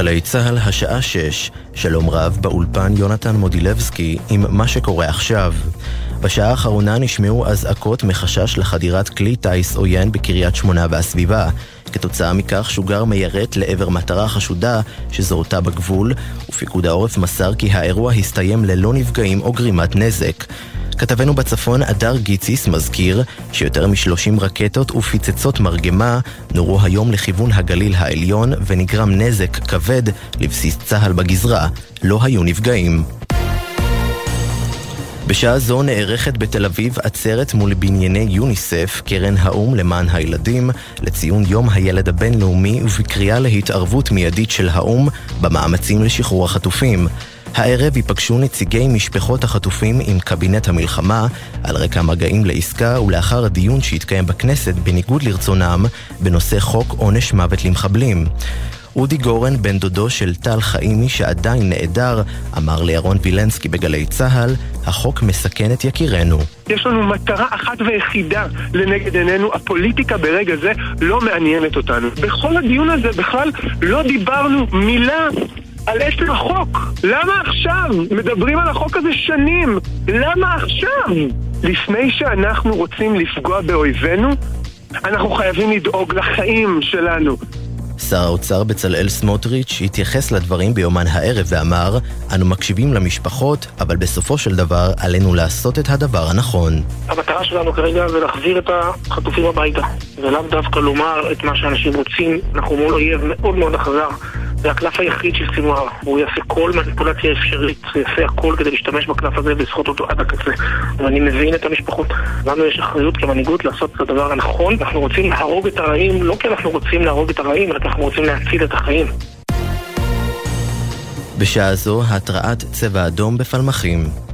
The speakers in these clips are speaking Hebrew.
גלי צה"ל, השעה שש, שלום רב, באולפן יונתן מודילבסקי עם מה שקורה עכשיו. בשעה האחרונה נשמעו אזעקות מחשש לחדירת כלי טיס עוין בקריית שמונה והסביבה. כתוצאה מכך שוגר מיירט לעבר מטרה חשודה שזורתה בגבול, ופיקוד העורף מסר כי האירוע הסתיים ללא נפגעים או גרימת נזק. כתבנו בצפון, אדר גיציס, מזכיר שיותר מ-30 רקטות ופצצות מרגמה נורו היום לכיוון הגליל העליון ונגרם נזק כבד לבסיס צה"ל בגזרה. לא היו נפגעים. בשעה זו נערכת בתל אביב עצרת מול בנייני יוניסף, קרן האו"ם למען הילדים, לציון יום הילד הבינלאומי ובקריאה להתערבות מיידית של האו"ם במאמצים לשחרור החטופים. הערב ייפגשו נציגי משפחות החטופים עם קבינט המלחמה על רקע מגעים לעסקה ולאחר הדיון שהתקיים בכנסת בניגוד לרצונם בנושא חוק עונש מוות למחבלים. אודי גורן, בן דודו של טל חיימי שעדיין נעדר, אמר לירון וילנסקי בגלי צה"ל, החוק מסכן את יקירנו. יש לנו מטרה אחת ויחידה לנגד עינינו, הפוליטיקה ברגע זה לא מעניינת אותנו. בכל הדיון הזה בכלל לא דיברנו מילה על עצם החוק. למה עכשיו? מדברים על החוק הזה שנים. למה עכשיו? לפני שאנחנו רוצים לפגוע באויבינו, אנחנו חייבים לדאוג לחיים שלנו. שר האוצר בצלאל סמוטריץ' התייחס לדברים ביומן הערב ואמר אנו מקשיבים למשפחות, אבל בסופו של דבר עלינו לעשות את הדבר הנכון. המטרה שלנו כרגע זה להחזיר את החטופים הביתה ולאו דווקא לומר את מה שאנשים רוצים, אנחנו מול אויב מאוד מאוד אכזר זה הקלף היחיד של סינואר, והוא יעשה כל מניפולציה אפשרית, הוא יעשה הכל כדי להשתמש בקלף הזה ולסחוט אותו עד הקצה. ואני מבין את המשפחות. לנו יש אחריות כמנהיגות לעשות את הדבר הנכון. אנחנו רוצים להרוג את הרעים, לא כי אנחנו רוצים להרוג את הרעים, אלא כי אנחנו רוצים להציל את החיים. בשעה זו, התרעת צבע אדום בפלמחים.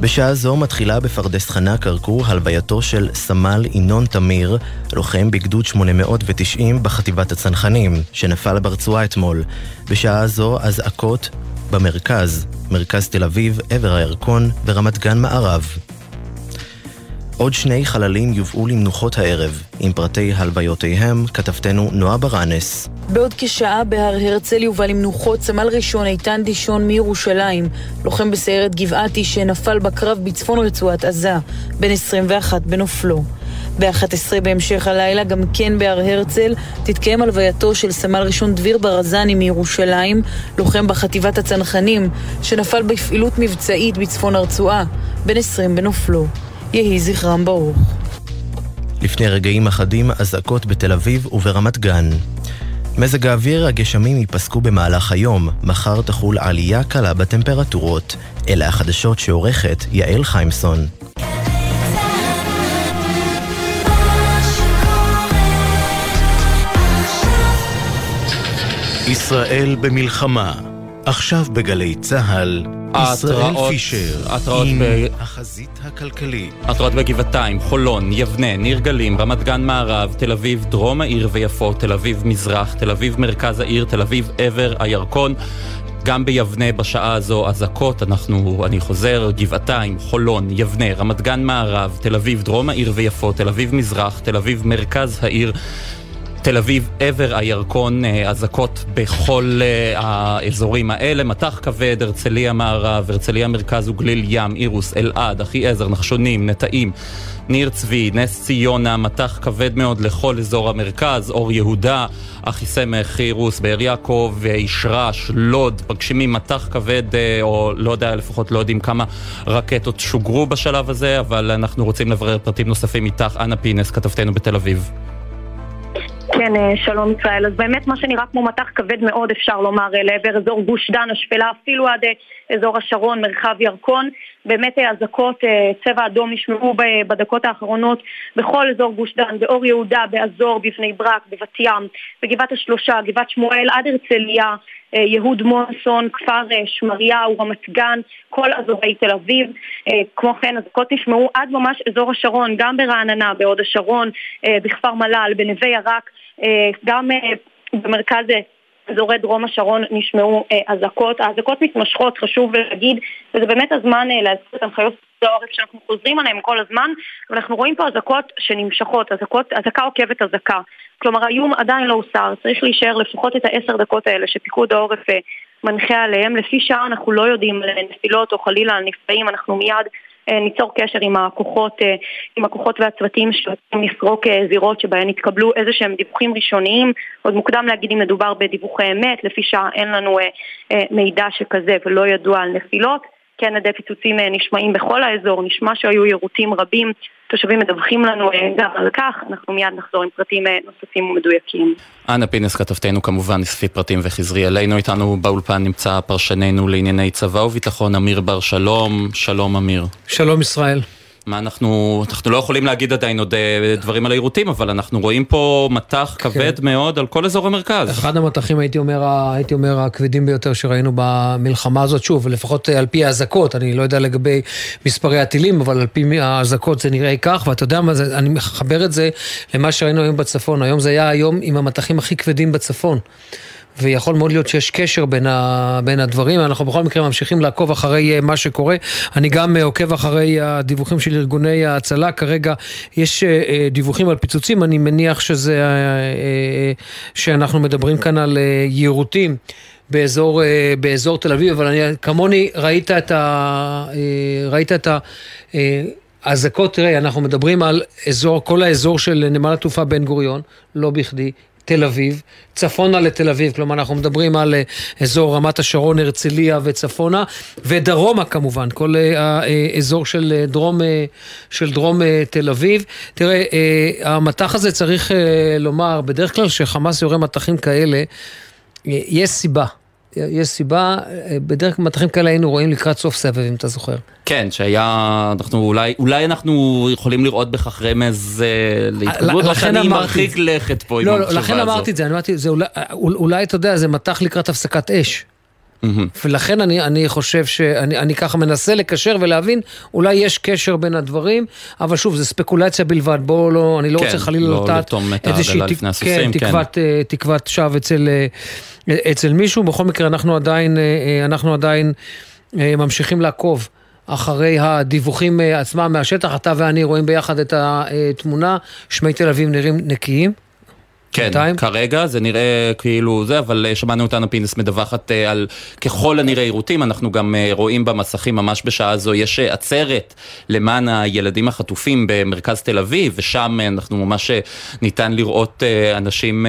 בשעה זו מתחילה בפרדס חנה כרכור הלווייתו של סמל ינון תמיר, לוחם בגדוד 890 בחטיבת הצנחנים, שנפל ברצועה אתמול. בשעה זו אזעקות במרכז, מרכז תל אביב, עבר הירקון ורמת גן מערב. עוד שני חללים יובאו למנוחות הערב. עם פרטי הלוויותיהם, כתבתנו נועה ברנס. בעוד כשעה בהר הרצל יובא למנוחות סמל ראשון איתן דישון מירושלים, לוחם בסיירת גבעתי שנפל בקרב בצפון רצועת עזה, בן 21 בנופלו. ב-11 בהמשך הלילה, גם כן בהר הרצל, תתקיים הלווייתו של סמל ראשון דביר ברזני מירושלים, לוחם בחטיבת הצנחנים, שנפל בפעילות מבצעית בצפון הרצועה, בן 20 בנופלו. יהי זכרם ברוך. לפני רגעים אחדים אזעקות בתל אביב וברמת גן. מזג האוויר, הגשמים ייפסקו במהלך היום, מחר תחול עלייה קלה בטמפרטורות. אלה החדשות שעורכת יעל חיימסון. ישראל במלחמה, עכשיו בגלי צה"ל ישראל פישר, עם החזית הכלכלית. התראות בגבעתיים, חולון, יבנה, ניר גלים, רמת גן מערב, תל אביב, דרום העיר ויפו, תל אביב מזרח, תל אביב מרכז העיר, תל אביב עבר הירקון. גם ביבנה בשעה הזו אזעקות, אנחנו, אני חוזר, גבעתיים, חולון, יבנה, רמת גן מערב, תל אביב, דרום העיר ויפו, תל אביב מזרח, תל אביב מרכז העיר. תל אביב, עבר הירקון, אה, אזעקות בכל אה, האזורים האלה, מטח כבד, הרצליה מערב, הרצליה מרכז וגליל ים, אירוס, אלעד, אחיעזר, נחשונים, נטעים, ניר צבי, נס ציונה, מטח כבד מאוד לכל אזור המרכז, אור יהודה, אחי סמך, אירוס, באר יעקב, ישרש, לוד, מגשימים מטח כבד, אה, או לא יודע, לפחות לא יודעים כמה רקטות שוגרו בשלב הזה, אבל אנחנו רוצים לברר פרטים נוספים איתך, אנה פינס, כתבתנו בתל אביב. כן, אה, שלום ישראל. אז באמת מה שנראה כמו מטח כבד מאוד אפשר לומר אה, לעבר אזור גוש דן, השפלה, אפילו עד אה, אזור השרון, מרחב ירקון. באמת אזעקות צבע אדום נשמעו בדקות האחרונות בכל אזור גוש דן, באור יהודה, באזור, בבני ברק, בבת ים, בגבעת השלושה, גבעת שמואל, עד הרצליה, יהוד מונסון, כפר שמריהו, רמת גן, כל אזורי תל אביב. כמו כן, אזעקות נשמעו עד ממש אזור השרון, גם ברעננה, בהוד השרון, בכפר מל"ל, בנווה ירק. אה, גם אה, במרכז אה, אזורי דרום השרון נשמעו אזעקות. האזעקות מתמשכות, חשוב להגיד, וזה באמת הזמן להזכיר את הנחיות העורף שאנחנו חוזרים עליהן כל הזמן, ואנחנו רואים פה אזעקות שנמשכות, אזעקות, אזעקה עוקבת אזעקה. כלומר האיום עדיין לא הוסר, צריך להישאר לפחות את העשר דקות האלה שפיקוד העורף מנחה עליהם. לפי שעה אנחנו לא יודעים על נפילות או חלילה על נפגעים, אנחנו מיד אה, ניצור קשר עם הכוחות, אה, עם הכוחות והצוותים שרוצים לסרוק אה, זירות שבהן התקבלו איזה שהם דיווחים ראשוניים. עוד מוקדם להגיד אם מדובר בדיווחי אמת, לפי שעה אין לנו מידע שכזה ולא ידוע על נפילות. כן עדי פיצוצים נשמעים בכל האזור, נשמע שהיו יירוטים רבים, תושבים מדווחים לנו גם על כך, אנחנו מיד נחזור עם פרטים נוספים ומדויקים. אנה פינס כתבתנו כמובן, אספי פרטים וחזרי אלינו, איתנו באולפן נמצא פרשננו לענייני צבא וביטחון אמיר בר שלום, שלום אמיר. שלום ישראל. מה אנחנו, אנחנו לא יכולים להגיד עדיין עוד אה, דברים על העירותים, אבל אנחנו רואים פה מטח כן. כבד מאוד על כל אזור המרכז. אחד המטחים, הייתי אומר, הייתי אומר, הכבדים ביותר שראינו במלחמה הזאת, שוב, לפחות על פי האזעקות, אני לא יודע לגבי מספרי הטילים, אבל על פי האזעקות זה נראה כך, ואתה יודע מה זה, אני מחבר את זה למה שראינו היום בצפון. היום זה היה היום עם המטחים הכי כבדים בצפון. ויכול מאוד להיות שיש קשר בין, ה, בין הדברים. אנחנו בכל מקרה ממשיכים לעקוב אחרי אה, מה שקורה. אני גם אה, עוקב אחרי הדיווחים של ארגוני ההצלה. כרגע יש אה, דיווחים על פיצוצים, אני מניח שזה, שאנחנו מדברים כאן על יירוטים. באזור, באזור תל אביב, אבל אני, כמוני ראית את ה... ראית את ה... אזעקות, תראה, אנחנו מדברים על אזור, כל האזור של נמל התעופה בן גוריון, לא בכדי, תל אביב, צפונה לתל אביב, כלומר אנחנו מדברים על אה, אזור רמת השרון, הרצליה וצפונה, ודרומה כמובן, כל אה, האזור של דרום, אה, של דרום תל אביב. תראה, המטח הזה צריך לומר, בדרך כלל כשחמאס יורה מטחים כאלה, יש סיבה. יש סיבה, בדרך כלל מטחים כאלה היינו רואים לקראת סוף סבב, אם אתה זוכר. כן, שהיה, אנחנו אולי, אולי אנחנו יכולים לראות בכך רמז אה, להתקדמות, או שאני מרחיק לכת פה לא, עם לא, המחשבה הזאת. לכן אמרתי את זה, אני אמרתי, זה אולי, אולי אתה יודע, זה מתח לקראת הפסקת אש. ולכן אני, אני חושב שאני אני ככה מנסה לקשר ולהבין, אולי יש קשר בין הדברים, אבל שוב, זה ספקולציה בלבד, בואו לא, אני לא כן, רוצה חלילה לא לטעת איזושהי תק, כן, כן. תקוות, כן. תקוות שווא אצל, אה, אצל מישהו. בכל מקרה, אנחנו עדיין, אנחנו עדיין ממשיכים לעקוב. אחרי הדיווחים עצמם מהשטח, אתה ואני רואים ביחד את התמונה, שמי תל אביב נראים נקיים. כן, בינתיים? כרגע זה נראה כאילו זה, אבל אה, שמענו אותנו פינס מדווחת אה, על ככל הנראה עירותים, אנחנו גם אה, רואים במסכים ממש בשעה זו, יש עצרת למען הילדים החטופים במרכז תל אביב, ושם אנחנו ממש ניתן לראות אנשים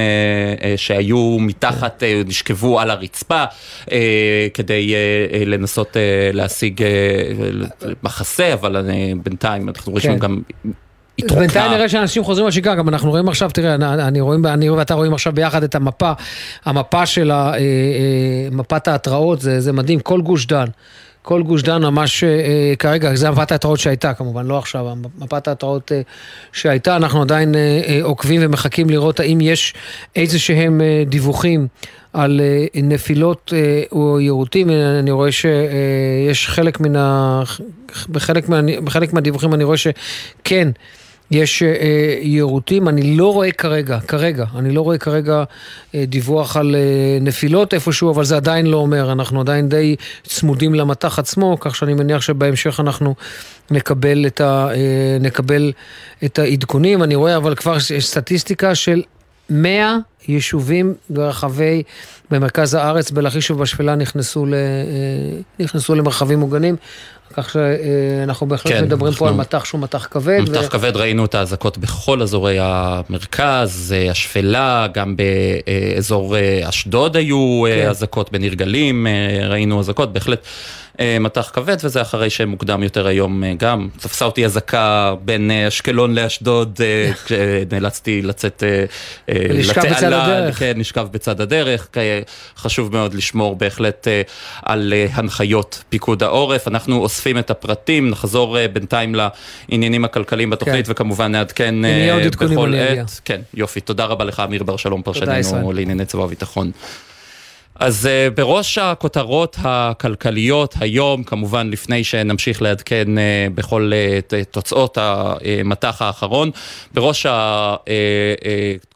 שהיו מתחת, נשכבו על הרצפה, כדי לנסות להשיג מחסה, אבל בינתיים אנחנו רואים כן. גם התרוקנה. בינתיים נראה שאנשים חוזרים לשגרה, גם אנחנו רואים עכשיו, תראה, אני רואים, אני ואתה רואים עכשיו ביחד את המפה, המפה של אה, אה, מפת ההתראות, זה, זה מדהים, כל גוש דן. כל גוש דן ממש אה, כרגע, זה מפת ההתראות שהייתה כמובן, לא עכשיו, מפת ההתראות אה, שהייתה, אנחנו עדיין אה, אה, עוקבים ומחכים לראות האם יש איזה שהם אה, דיווחים על אה, נפילות אה, או יירוטים, אני רואה שיש חלק מן ה... בחלק, מה, בחלק מהדיווחים אני רואה שכן. יש אה, יירוטים, אני לא רואה כרגע, כרגע, אני לא רואה כרגע אה, דיווח על אה, נפילות איפשהו, אבל זה עדיין לא אומר, אנחנו עדיין די צמודים למטח עצמו, כך שאני מניח שבהמשך אנחנו נקבל את, ה, אה, נקבל את העדכונים. אני רואה אבל כבר סטטיסטיקה של 100 יישובים ברחבי, במרכז הארץ, בלכיש ובשפלה נכנסו, ל, אה, נכנסו למרחבים מוגנים. כך שאנחנו בהחלט כן, מדברים אנחנו... פה על מטח שהוא מטח כבד. מטח ו... כבד, ראינו את האזעקות בכל אזורי המרכז, אה, השפלה, גם באזור אה, אשדוד היו כן. אזעקות בניר גלים, ראינו אזעקות, בהחלט. אה, מטח כבד, וזה אחרי שמוקדם יותר היום אה, גם. תפסה אותי אזעקה בין אה, אשקלון לאשדוד, כשנאלצתי לצאת בצד הדרך. כן, נשכב בצד הדרך. חשוב מאוד לשמור בהחלט על הנחיות פיקוד העורף. אנחנו אוספים את הפרטים, נחזור בינתיים לעניינים הכלכליים בתוכנית, כן. וכמובן נעדכן בכל עת. כן, יופי. תודה רבה לך, אמיר בר שלום, פרשננו לענייני צבא וביטחון. אז uh, בראש הכותרות הכלכליות היום, כמובן לפני שנמשיך לעדכן uh, בכל uh, תוצאות המטח האחרון, בראש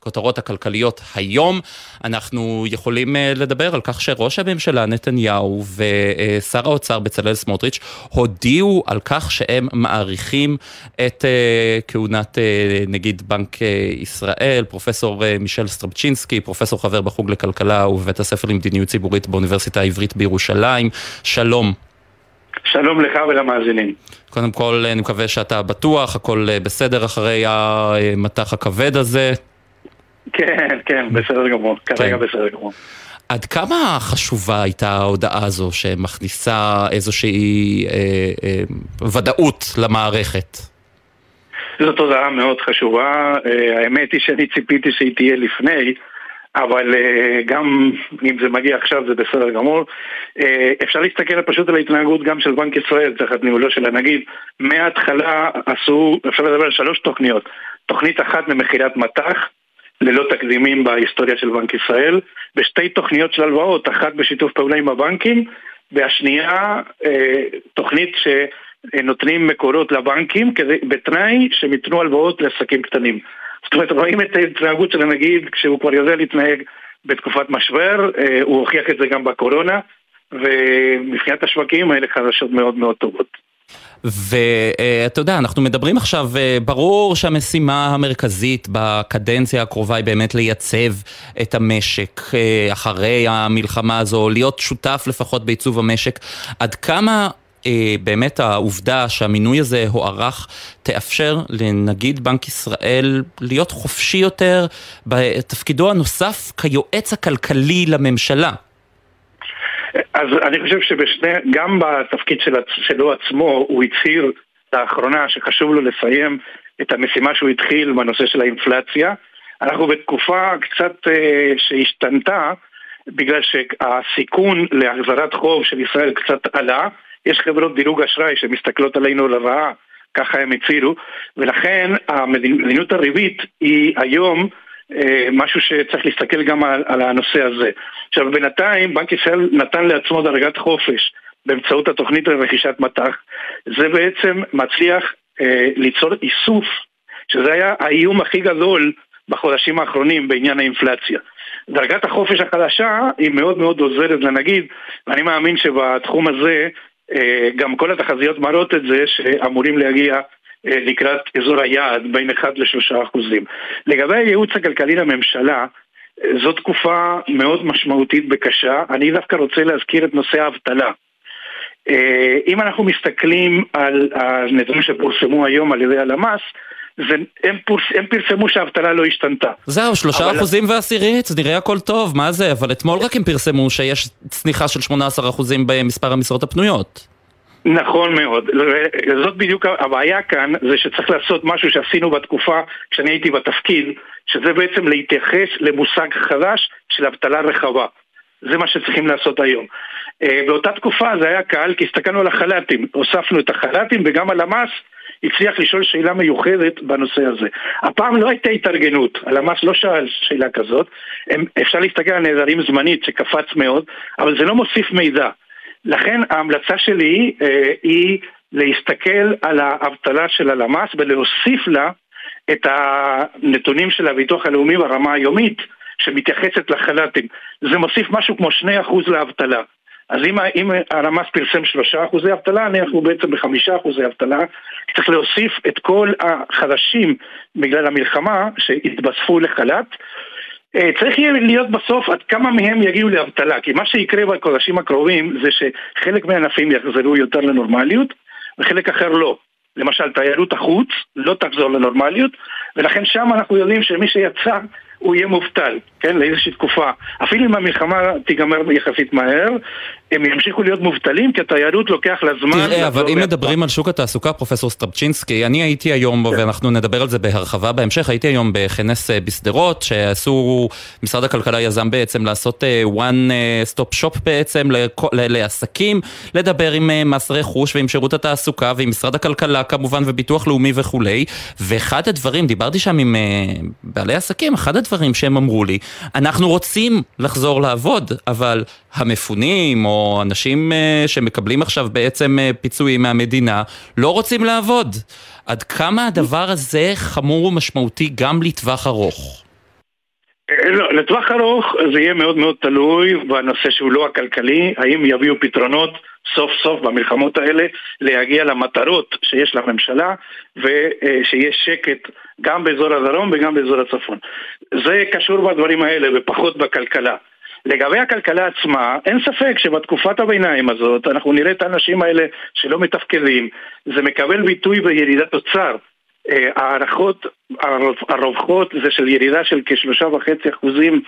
הכותרות הכלכליות היום. אנחנו יכולים אה, לדבר על כך שראש הממשלה נתניהו ושר האוצר בצלאל סמוטריץ' הודיעו על כך שהם מעריכים את אה, כהונת אה, נגיד בנק ישראל, פרופסור מישל סטרבצ'ינסקי, פרופסור חבר בחוג לכלכלה ובבית הספר למדיניות ציבורית באוניברסיטה העברית בירושלים. שלום. שלום לך ולמאזינים. קודם כל, אני מקווה שאתה בטוח, הכל בסדר אחרי המטח הכבד הזה. כן, כן, בסדר גמור, כרגע כן. בסדר גמור. עד כמה חשובה הייתה ההודעה הזו שמכניסה איזושהי אה, אה, ודאות למערכת? זאת הודעה מאוד חשובה, אה, האמת היא שאני ציפיתי שהיא תהיה לפני, אבל אה, גם אם זה מגיע עכשיו זה בסדר גמור. אה, אפשר להסתכל פשוט על ההתנהגות גם של בנק ישראל, תחת ניהולו של הנגיד. מההתחלה עשו, אפשר לדבר על שלוש תוכניות. תוכנית אחת ממכירת מטח, ללא תקדימים בהיסטוריה של בנק ישראל, בשתי תוכניות של הלוואות, אחת בשיתוף פעולה עם הבנקים, והשנייה אה, תוכנית שנותנים מקורות לבנקים בתנאי שהם ייתנו הלוואות לעסקים קטנים. זאת אומרת, רואים את ההתנהגות של הנגיד כשהוא כבר יודע להתנהג בתקופת משבר, אה, הוא הוכיח את זה גם בקורונה, ומבחינת השווקים האלה חדשות מאוד מאוד טובות. ואתה יודע, אנחנו מדברים עכשיו, אה, ברור שהמשימה המרכזית בקדנציה הקרובה היא באמת לייצב את המשק אה, אחרי המלחמה הזו, להיות שותף לפחות בעיצוב המשק. עד כמה אה, באמת העובדה שהמינוי הזה הוארך תאפשר לנגיד בנק ישראל להיות חופשי יותר בתפקידו הנוסף כיועץ הכלכלי לממשלה. אז אני חושב שגם בתפקיד של, שלו עצמו הוא הצהיר לאחרונה שחשוב לו לסיים את המשימה שהוא התחיל בנושא של האינפלציה. אנחנו בתקופה קצת אה, שהשתנתה בגלל שהסיכון להחזרת חוב של ישראל קצת עלה. יש חברות דירוג אשראי שמסתכלות עלינו לרעה, ככה הם הצהירו, ולכן המדיניות הריבית היא היום משהו שצריך להסתכל גם על, על הנושא הזה. עכשיו בינתיים בנק ישראל נתן לעצמו דרגת חופש באמצעות התוכנית לרכישת מטח, זה בעצם מצליח אה, ליצור איסוף, שזה היה האיום הכי גדול בחודשים האחרונים בעניין האינפלציה. דרגת החופש החדשה היא מאוד מאוד עוזרת לנגיד, ואני מאמין שבתחום הזה אה, גם כל התחזיות מראות את זה שאמורים להגיע אה, לקראת אזור היעד בין 1 ל-3 אחוזים. לגבי הייעוץ הכלכלי לממשלה, אה, זו תקופה מאוד משמעותית וקשה. אני דווקא רוצה להזכיר את נושא האבטלה. אם אנחנו מסתכלים על הנתונים שפורסמו היום על ידי הלמ"ס, הם, פורס, הם פרסמו שהאבטלה לא השתנתה. זהו, שלושה אבל... אחוזים ועשירית, נראה הכל טוב, מה זה? אבל אתמול רק הם פרסמו שיש צניחה של 18 אחוזים במספר המשרות הפנויות. נכון מאוד, זאת בדיוק הבעיה כאן, זה שצריך לעשות משהו שעשינו בתקופה כשאני הייתי בתפקיד, שזה בעצם להתייחס למושג חדש של אבטלה רחבה. זה מה שצריכים לעשות היום. אה, באותה תקופה זה היה קל כי הסתכלנו על החל"תים, הוספנו את החל"תים וגם הלמ"ס הצליח לשאול שאלה מיוחדת בנושא הזה. הפעם לא הייתה התארגנות, הלמ"ס לא שאל שאלה כזאת, אפשר להסתכל על נעדרים זמנית שקפץ מאוד, אבל זה לא מוסיף מידע. לכן ההמלצה שלי אה, היא להסתכל על האבטלה של הלמ"ס ולהוסיף לה את הנתונים של הביטוח הלאומי ברמה היומית שמתייחסת לחל"תים. זה מוסיף משהו כמו 2% לאבטלה. אז אם, אם הלמ"ס פרסם 3% אבטלה, אנחנו בעצם ב-5% אבטלה. צריך להוסיף את כל החדשים בגלל המלחמה שהתווספו לחל"ת. אה, צריך יהיה להיות בסוף עד כמה מהם יגיעו לאבטלה, כי מה שיקרה בחודשים הקרובים זה שחלק מהענפים יחזרו יותר לנורמליות וחלק אחר לא. למשל תיירות החוץ לא תחזור לנורמליות ולכן שם אנחנו יודעים שמי שיצא הוא יהיה מובטל, כן, לאיזושהי תקופה. אפילו אם המלחמה תיגמר יחסית מהר, הם ימשיכו להיות מובטלים, כי התיירות לוקח לה זמן. תראה, אבל אם מדברים על שוק התעסוקה, פרופסור סטרבצ'ינסקי, אני הייתי היום, כן. ואנחנו נדבר על זה בהרחבה בהמשך, הייתי היום בכנס אה, בשדרות, שעשו, משרד הכלכלה יזם בעצם לעשות אה, one אה, stop shop בעצם לעסקים, לדבר עם מס רכוש ועם שירות התעסוקה ועם משרד הכלכלה כמובן וביטוח לאומי וכולי, ואחד הדברים, דיברתי שם עם בעלי עסקים, אחד הדברים שהם אמרו לי, אנחנו רוצים לחזור לעבוד, אבל המפונים או אנשים אה, שמקבלים עכשיו בעצם אה, פיצויים מהמדינה לא רוצים לעבוד. עד כמה הדבר הזה חמור ומשמעותי גם לטווח ארוך? לא, לטווח ארוך זה יהיה מאוד מאוד תלוי בנושא שהוא לא הכלכלי, האם יביאו פתרונות סוף סוף במלחמות האלה להגיע למטרות שיש לממשלה ושיש שקט גם באזור הדרום וגם באזור הצפון. זה קשור בדברים האלה ופחות בכלכלה. לגבי הכלכלה עצמה, אין ספק שבתקופת הביניים הזאת אנחנו נראה את האנשים האלה שלא מתפקדים, זה מקבל ביטוי בירידת תוצר. אה, הערכות הרווחות זה של ירידה של כשלושה וחצי אחוזים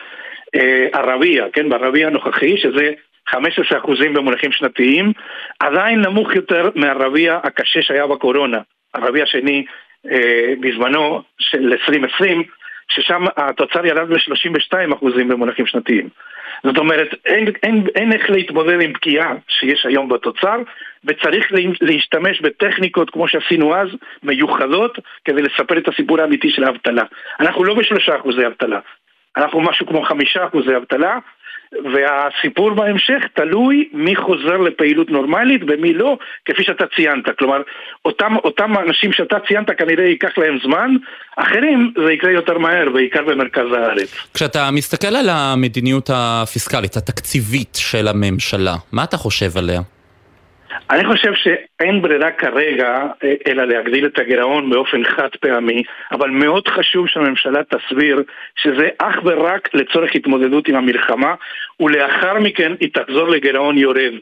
אה, ערבייה, כן, בערבייה הנוכחי, שזה 15 אחוזים במונחים שנתיים, עדיין נמוך יותר מהרביע הקשה שהיה בקורונה, הרביע השני אה, בזמנו של 2020, ששם התוצר ירד ב-32 אחוזים במונחים שנתיים. זאת אומרת, אין, אין, אין איך להתמודד עם פגיעה שיש היום בתוצר, וצריך להשתמש בטכניקות כמו שעשינו אז, מיוחדות, כדי לספר את הסיפור האמיתי של האבטלה. אנחנו לא בשלושה אחוזי אבטלה, אנחנו משהו כמו חמישה אחוזי אבטלה, והסיפור בהמשך תלוי מי חוזר לפעילות נורמלית ומי לא, כפי שאתה ציינת. כלומר, אותם, אותם אנשים שאתה ציינת כנראה ייקח להם זמן, אחרים זה יקרה יותר מהר, בעיקר במרכז הארץ. כשאתה מסתכל על המדיניות הפיסקלית, התקציבית של הממשלה, מה אתה חושב עליה? אני חושב שאין ברירה כרגע אה, אלא להגדיל את הגירעון באופן חד פעמי, אבל מאוד חשוב שהממשלה תסביר שזה אך ורק לצורך התמודדות עם המלחמה, ולאחר מכן היא תחזור לגירעון יורד.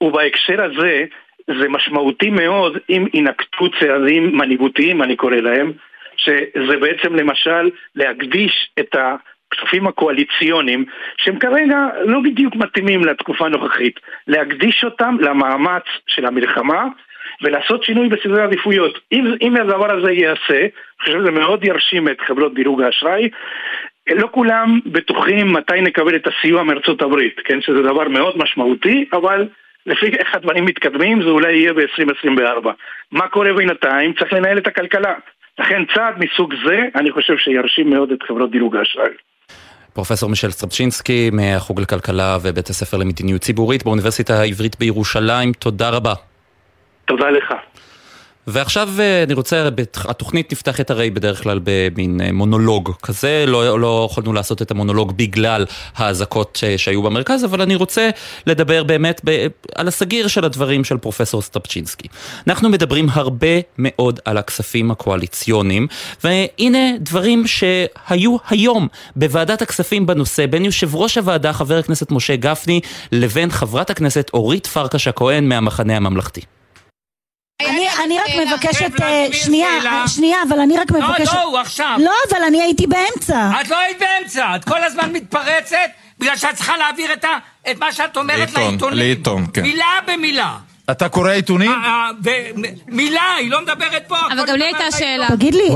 ובהקשר הזה, זה משמעותי מאוד אם יינקטו צעדים מנהיגותיים, אני קורא להם, שזה בעצם למשל להקדיש את ה... הכספים הקואליציוניים, שהם כרגע לא בדיוק מתאימים לתקופה הנוכחית, להקדיש אותם למאמץ של המלחמה ולעשות שינוי בסדרי העדיפויות. אם, אם הדבר הזה ייעשה, אני חושב שזה מאוד ירשים את חברות דירוג האשראי, לא כולם בטוחים מתי נקבל את הסיוע מארצות הברית, כן, שזה דבר מאוד משמעותי, אבל לפי איך הדברים מתקדמים זה אולי יהיה ב-2024. מה קורה בינתיים? צריך לנהל את הכלכלה. לכן צעד מסוג זה, אני חושב שירשים מאוד את חברות דירוג האשראי. פרופסור מישל סטרבצ'ינסקי מהחוג לכלכלה ובית הספר למדיניות ציבורית באוניברסיטה העברית בירושלים, תודה רבה. תודה לך. ועכשיו אה, אני רוצה, התוכנית נפתחת הרי בדרך כלל במין אה, מונולוג כזה, לא, לא יכולנו לעשות את המונולוג בגלל האזעקות אה, שהיו במרכז, אבל אני רוצה לדבר באמת ב, על הסגיר של הדברים של פרופסור סטפצ'ינסקי. אנחנו מדברים הרבה מאוד על הכספים הקואליציוניים, והנה דברים שהיו היום בוועדת הכספים בנושא, בין יושב ראש הוועדה חבר הכנסת משה גפני לבין חברת הכנסת אורית פרקש הכהן מהמחנה הממלכתי. אני רק מבקשת, אה, שנייה, שנייה, אבל אני רק מבקשת... לא, לא, הוא עכשיו. לא, אבל אני הייתי באמצע. את לא היית באמצע, את כל הזמן מתפרצת בגלל שאת צריכה להעביר את מה שאת אומרת לעיתונים. לעיתון, כן. מילה במילה. אתה קורא עיתונים? אה, אה, מילה, היא לא מדברת פה. אבל גם לי הייתה שאלה. תגיד לי,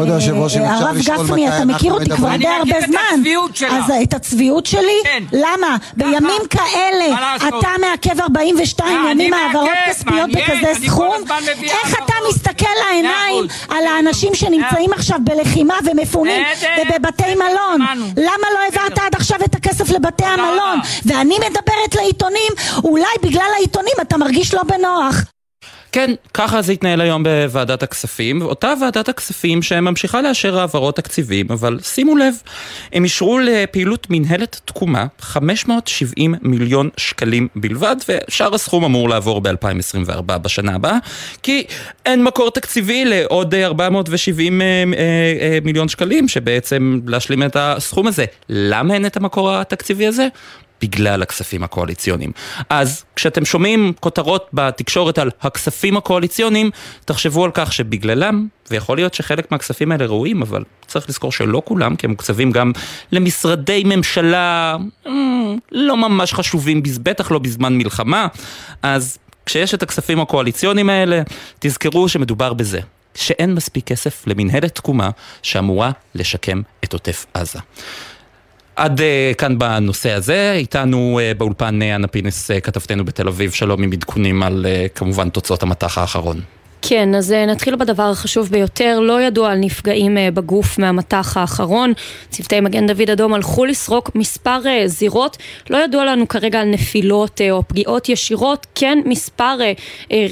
הרב גפני, אתה מכיר אותי כבר די הרבה זמן. אני מכיר את הצביעות שלך. אז את הצביעות שלי? כן. למה? בימים כאלה אתה מעכב 42 ימים העברות כספיות בכזה סכום? איך אתה מסתכל לעיניים על האנשים שנמצאים עכשיו בלחימה ומפונים ובבתי מלון? למה לא העברת עד עכשיו את הכסף לבתי המלון? ואני מדברת לעיתונים, אולי בגלל העיתונים אתה מרגיש לא בנוח. נוח. כן, ככה זה התנהל היום בוועדת הכספים, אותה ועדת הכספים שממשיכה לאשר העברות תקציבים, אבל שימו לב, הם אישרו לפעילות מנהלת תקומה 570 מיליון שקלים בלבד, ושאר הסכום אמור לעבור ב-2024 בשנה הבאה, כי אין מקור תקציבי לעוד 470 אה, אה, אה, מיליון שקלים, שבעצם להשלים את הסכום הזה. למה אין את המקור התקציבי הזה? בגלל הכספים הקואליציוניים. אז כשאתם שומעים כותרות בתקשורת על הכספים הקואליציוניים, תחשבו על כך שבגללם, ויכול להיות שחלק מהכספים האלה ראויים, אבל צריך לזכור שלא כולם, כי הם מוקצבים גם למשרדי ממשלה אמ, לא ממש חשובים, בטח לא בזמן מלחמה, אז כשיש את הכספים הקואליציוניים האלה, תזכרו שמדובר בזה. שאין מספיק כסף למנהלת תקומה שאמורה לשקם את עוטף עזה. עד uh, כאן בנושא הזה, איתנו uh, באולפן אנה פינס, uh, כתבתנו בתל אביב, שלום עם עדכונים על uh, כמובן תוצאות המטח האחרון. כן, אז אה, נתחיל בדבר החשוב ביותר. לא ידוע על נפגעים אה, בגוף מהמטח האחרון. צוותי מגן דוד אדום הלכו לסרוק מספר אה, זירות. לא ידוע לנו כרגע על נפילות או פגיעות ישירות. כן, מספר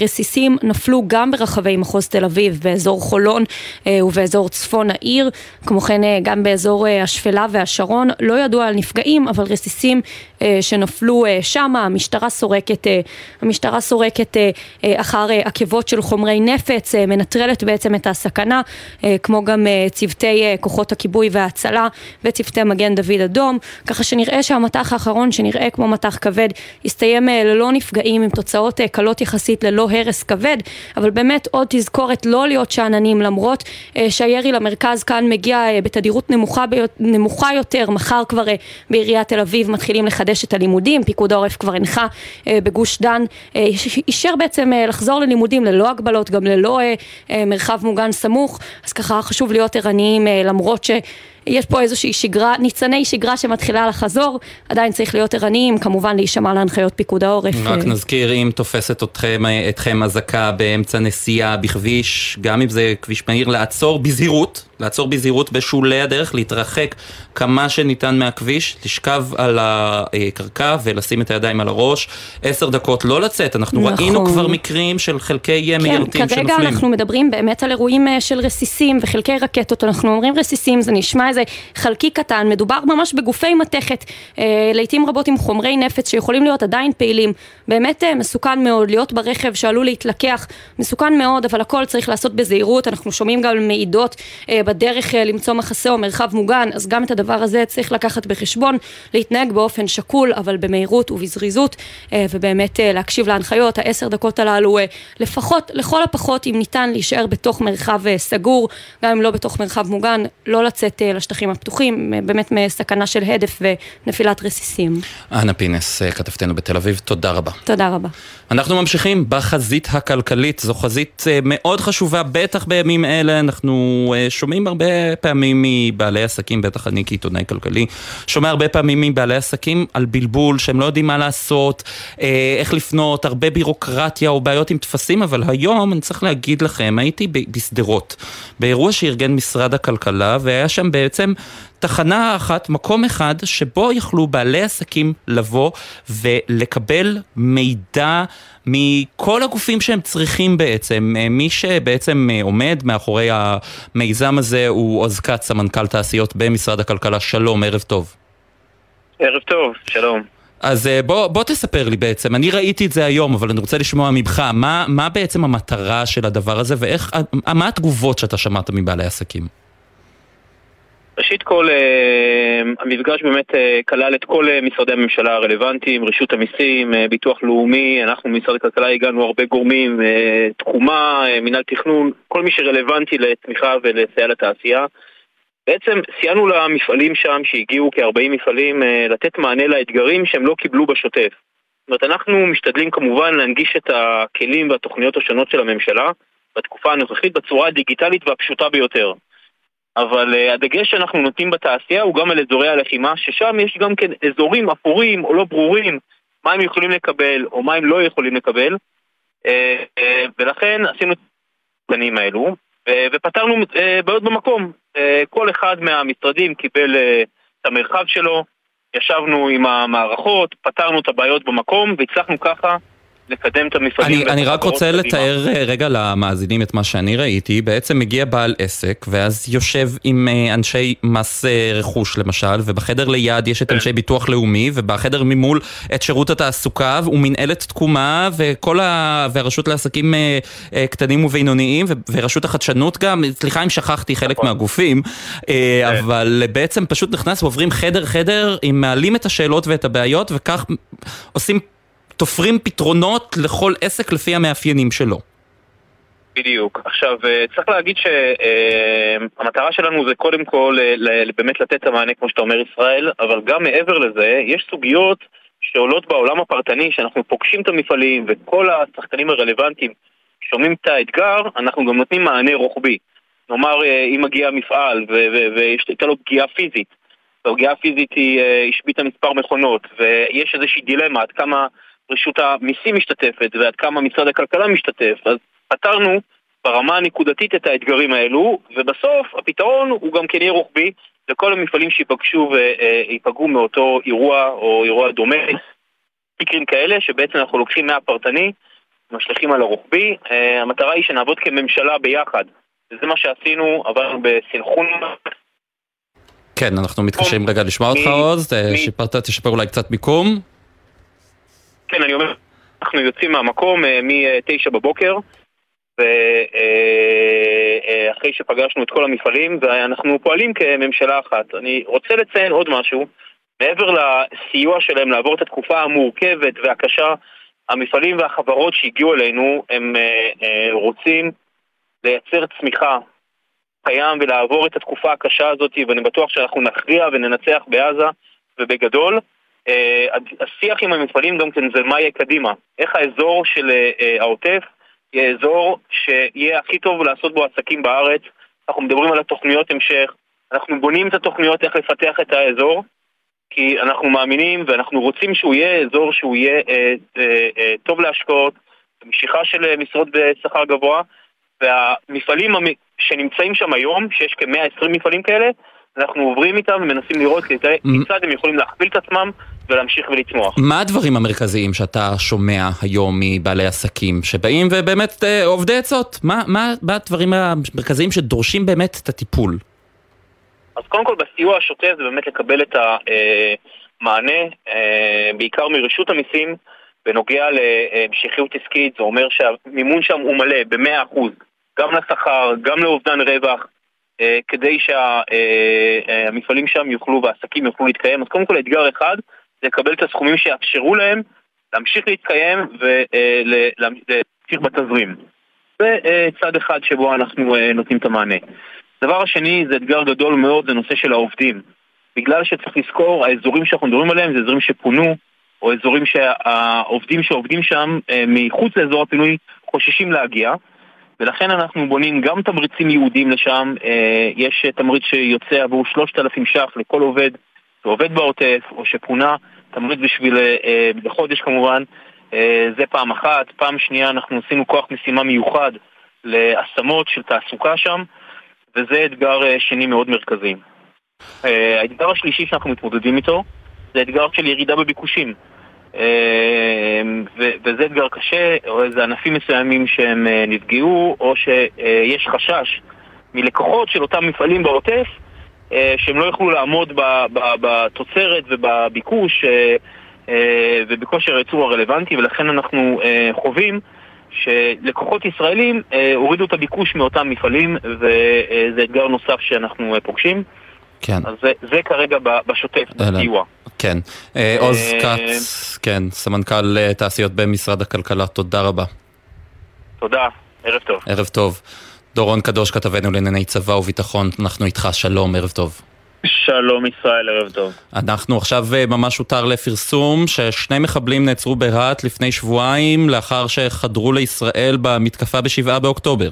רסיסים נפלו גם ברחבי מחוז תל אביב, באזור חולון ובאזור צפון העיר. כמו כן, גם באזור השפלה והשרון. לא ידוע על נפגעים, אבל רסיסים שנפלו שם. המשטרה סורקת, המשטרה סורקת אחר עקבות של חומרי נפץ, אה, מנטרלת בעצם את הסכנה, אה, כמו גם אה, צוותי כוחות הכיבוי וההצלה וצוותי מגן דוד אדום, ככה שנראה שהמטח האחרון, שנראה כמו מטח כבד, יסתיים ללא נפגעים עם תוצאות קלות יחסית ללא הרס כבד, אבל באמת עוד תזכורת לא להיות שאננים למרות שהירי למרכז כאן מגיע בתדירות נמוכה, נמוכה יותר, מחר כבר בעיריית תל אביב מתחילים לחדש את הלימודים, פיקוד העורף כבר הנחה בגוש דן, אישר בעצם לחזור ללימודים ללא הגבלות גם ללא אה, אה, מרחב מוגן סמוך, אז ככה חשוב להיות ערניים אה, למרות ש... יש פה איזושהי שגרה, ניצני שגרה שמתחילה לחזור, עדיין צריך להיות ערניים, כמובן להישמע להנחיות פיקוד העורף. רק נזכיר, אם תופסת אתכם, אתכם אזעקה באמצע נסיעה בכביש, גם אם זה כביש מהיר, לעצור בזהירות, לעצור בזהירות בשולי הדרך, להתרחק כמה שניתן מהכביש, לשכב על הקרקע ולשים את הידיים על הראש. עשר דקות לא לצאת, אנחנו נכון. ראינו כבר מקרים של חלקי כן, מיירטים שנופלים. כרגע אנחנו מדברים באמת על אירועים אה, של רסיסים וחלקי רקטות, אנחנו אומרים רסיסים, זה נשמע איזה חלקי קטן, מדובר ממש בגופי מתכת, אה, לעיתים רבות עם חומרי נפץ שיכולים להיות עדיין פעילים. באמת אה, מסוכן מאוד להיות ברכב שעלול להתלקח, מסוכן מאוד, אבל הכל צריך לעשות בזהירות, אנחנו שומעים גם מעידות אה, בדרך למצוא מחסה או מרחב מוגן, אז גם את הדבר הזה צריך לקחת בחשבון, להתנהג באופן שקול, אבל במהירות ובזריזות, ובאמת להקשיב להנחיות, העשר דקות הללו, לפחות, לכל הפחות, אם ניתן להישאר בתוך מרחב סגור, גם אם לא בתוך מרחב מוגן, לא לצאת אה, לשטחים הפתוחים, באמת מסכנה של הדף ונפילת רסיסים. אנה פינס, כתבתנו בתל אביב, תודה רבה. תודה רבה. אנחנו ממשיכים בחזית הכלכלית, זו חזית אה, מאוד חשובה, בטח בימים אלה, אנחנו אה, שומעים הרבה פעמים מבעלי עסקים, בטח אני כעיתונאי כלכלי, שומע הרבה פעמים מבעלי עסקים על בלבול, שהם לא יודעים מה לעשות, אה, איך לפנות, הרבה בירוקרטיה או בעיות עם טפסים, אבל היום אני צריך להגיד לכם, הייתי בשדרות, באירוע שארגן משרד הכלכלה, והיה שם בעצם תחנה אחת, מקום אחד, שבו יכלו בעלי עסקים לבוא ולקבל מידע מכל הגופים שהם צריכים בעצם. מי שבעצם עומד מאחורי המיזם הזה הוא עוז כץ, סמנכ"ל תעשיות במשרד הכלכלה. שלום, ערב טוב. ערב טוב, שלום. אז אה, בוא, בוא תספר לי בעצם, אני ראיתי את זה היום, אבל אני רוצה לשמוע ממך, מה, מה בעצם המטרה של הדבר הזה ואיך, מה התגובות שאתה שמעת מבעלי עסקים? ראשית כל, אה, המפגש באמת אה, כלל את כל אה, משרדי הממשלה הרלוונטיים, רשות המיסים, ביטוח לאומי, אנחנו במשרד הכלכלה הגענו הרבה גורמים, תחומה, מינהל תכנון, כל מי שרלוונטי לתמיכה ולסייע לתעשייה. בעצם סייענו למפעלים שם, שהגיעו כ-40 מפעלים, לתת מענה לאתגרים שהם לא קיבלו בשוטף. זאת אומרת, אנחנו משתדלים כמובן להנגיש את הכלים והתוכניות השונות של הממשלה בתקופה הנוכחית בצורה הדיגיטלית והפשוטה ביותר. אבל uh, הדגש שאנחנו נותנים בתעשייה הוא גם על אזורי הלחימה, ששם יש גם כן אזורים אפורים או לא ברורים מה הם יכולים לקבל או מה הם לא יכולים לקבל, uh, uh, ולכן עשינו את התקנים האלו, uh, ופתרנו uh, בעיות במקום. Uh, כל אחד מהמשרדים קיבל uh, את המרחב שלו, ישבנו עם המערכות, פתרנו את הבעיות במקום, והצלחנו ככה לקדם את המפעלים. אני, אני רק רוצה לתאר אה, רגע למאזינים את מה שאני ראיתי. בעצם מגיע בעל עסק, ואז יושב עם אה, אנשי מס אה, רכוש למשל, ובחדר ליד יש את כן. אנשי ביטוח לאומי, ובחדר ממול את שירות התעסוקה, ומנהלת תקומה, וכל ה... והרשות לעסקים קטנים ובינוניים, ורשות החדשנות גם, סליחה אם שכחתי חלק נכון. מהגופים, כן. אבל בעצם פשוט נכנס ועוברים חדר-חדר, מעלים את השאלות ואת הבעיות, וכך עושים... תופרים פתרונות לכל עסק לפי המאפיינים שלו. בדיוק. עכשיו, אה, צריך להגיד שהמטרה אה, שלנו זה קודם כל אה, באמת לתת את המענה, כמו שאתה אומר, ישראל, אבל גם מעבר לזה, יש סוגיות שעולות בעולם הפרטני, שאנחנו פוגשים את המפעלים וכל השחקנים הרלוונטיים שומעים את האתגר, אנחנו גם נותנים מענה רוחבי. נאמר, אם מגיע מפעל והייתה לו פגיעה פיזית, והפגיעה הפיזית היא השביתה מספר מכונות, ויש איזושהי דילמה עד כמה רשות המיסים משתתפת ועד כמה משרד הכלכלה משתתף, אז פתרנו ברמה הנקודתית את האתגרים האלו, ובסוף הפתרון הוא גם כן יהיה רוחבי לכל המפעלים שיפגשו ויפגעו מאותו אירוע או אירוע דומה, מקרים כאלה שבעצם אנחנו לוקחים מהפרטני, משליכים על הרוחבי. אה, המטרה היא שנעבוד כממשלה ביחד, וזה מה שעשינו, עברנו בסנכרון. כן, אנחנו מתקשרים רגע לשמוע אותך עוז, שיפרת, תשפר אולי קצת מיקום. כן, אני אומר, אנחנו יוצאים מהמקום אה, מ-9 בבוקר. ואחרי שפגשנו את כל המפעלים, ואנחנו פועלים כממשלה אחת. אני רוצה לציין עוד משהו, מעבר לסיוע שלהם לעבור את התקופה המורכבת והקשה, המפעלים והחברות שהגיעו אלינו, הם אה, אה, רוצים לייצר צמיחה קיים ולעבור את התקופה הקשה הזאת, ואני בטוח שאנחנו נכריע וננצח בעזה ובגדול. אה, השיח עם המפעלים גם כן זה מה יהיה קדימה, איך האזור של העוטף יהיה אזור שיהיה הכי טוב לעשות בו עסקים בארץ. אנחנו מדברים על התוכניות המשך, אנחנו בונים את התוכניות איך לפתח את האזור, כי אנחנו מאמינים ואנחנו רוצים שהוא יהיה אזור שהוא יהיה אה, אה, אה, טוב להשקעות, משיכה של אה, משרות בשכר גבוה, והמפעלים שנמצאים שם היום, שיש כ-120 מפעלים כאלה, אנחנו עוברים איתם ומנסים לראות כיצד הם יכולים להכפיל את עצמם ולהמשיך ולצמוח. מה הדברים המרכזיים שאתה שומע היום מבעלי עסקים שבאים ובאמת אה, עובדי עצות? מה, מה, מה הדברים המרכזיים שדורשים באמת את הטיפול? אז קודם כל בסיוע השוטף זה באמת לקבל את המענה, אה, בעיקר מרשות המיסים, בנוגע להמשכיות עסקית, זה אומר שהמימון שם הוא מלא ב-100%, גם לשכר, גם לאובדן רווח. אה, כדי שהמפעלים שם יוכלו והעסקים יוכלו להתקיים. אז קודם כל אתגר אחד זה לקבל את הסכומים שיאפשרו להם להמשיך להתקיים ולהמשיך בתזרים. זה אה, צד אחד שבו אנחנו אה, נותנים את המענה. הדבר השני זה אתגר גדול מאוד, זה נושא של העובדים. בגלל שצריך לזכור, האזורים שאנחנו מדברים עליהם זה אזורים שפונו, או אזורים שהעובדים שעובדים שם מחוץ לאזור הפינוי חוששים להגיע. ולכן אנחנו בונים גם תמריצים ייעודיים לשם, אה, יש תמריץ שיוצא עבור 3,000 ש"ח לכל עובד שעובד בעוטף או שפונה, תמריץ בשביל, אה, בחודש כמובן, אה, זה פעם אחת. פעם שנייה אנחנו עשינו כוח משימה מיוחד להשמות של תעסוקה שם, וזה אתגר שני מאוד מרכזי. האתגר השלישי שאנחנו מתמודדים איתו זה אתגר של ירידה בביקושים. אמ, וזה אתגר קשה, או איזה ענפים מסוימים שהם אה, נפגעו, או שיש חשש מלקוחות של אותם מפעלים בעוטף, אה, שהם לא יוכלו לעמוד בתוצרת ובביקוש אה, ובכושר הייצור הרלוונטי, ולכן אנחנו חווים שלקוחות ישראלים הורידו את הביקוש מאותם מפעלים, וזה אתגר נוסף שאנחנו פוגשים. כן. אז זה, זה כרגע בשוטף, בסיוע. כן. אה, עוז כץ, כן, סמנכ"ל אה, תעשיות במשרד הכלכלה, תודה רבה. תודה, ערב טוב. ערב טוב. דורון קדוש, כתבנו לענייני צבא וביטחון, אנחנו איתך, שלום, ערב טוב. שלום ישראל, ערב טוב. אנחנו עכשיו אה, ממש הותר לפרסום ששני מחבלים נעצרו ברהט לפני שבועיים לאחר שחדרו לישראל במתקפה בשבעה באוקטובר.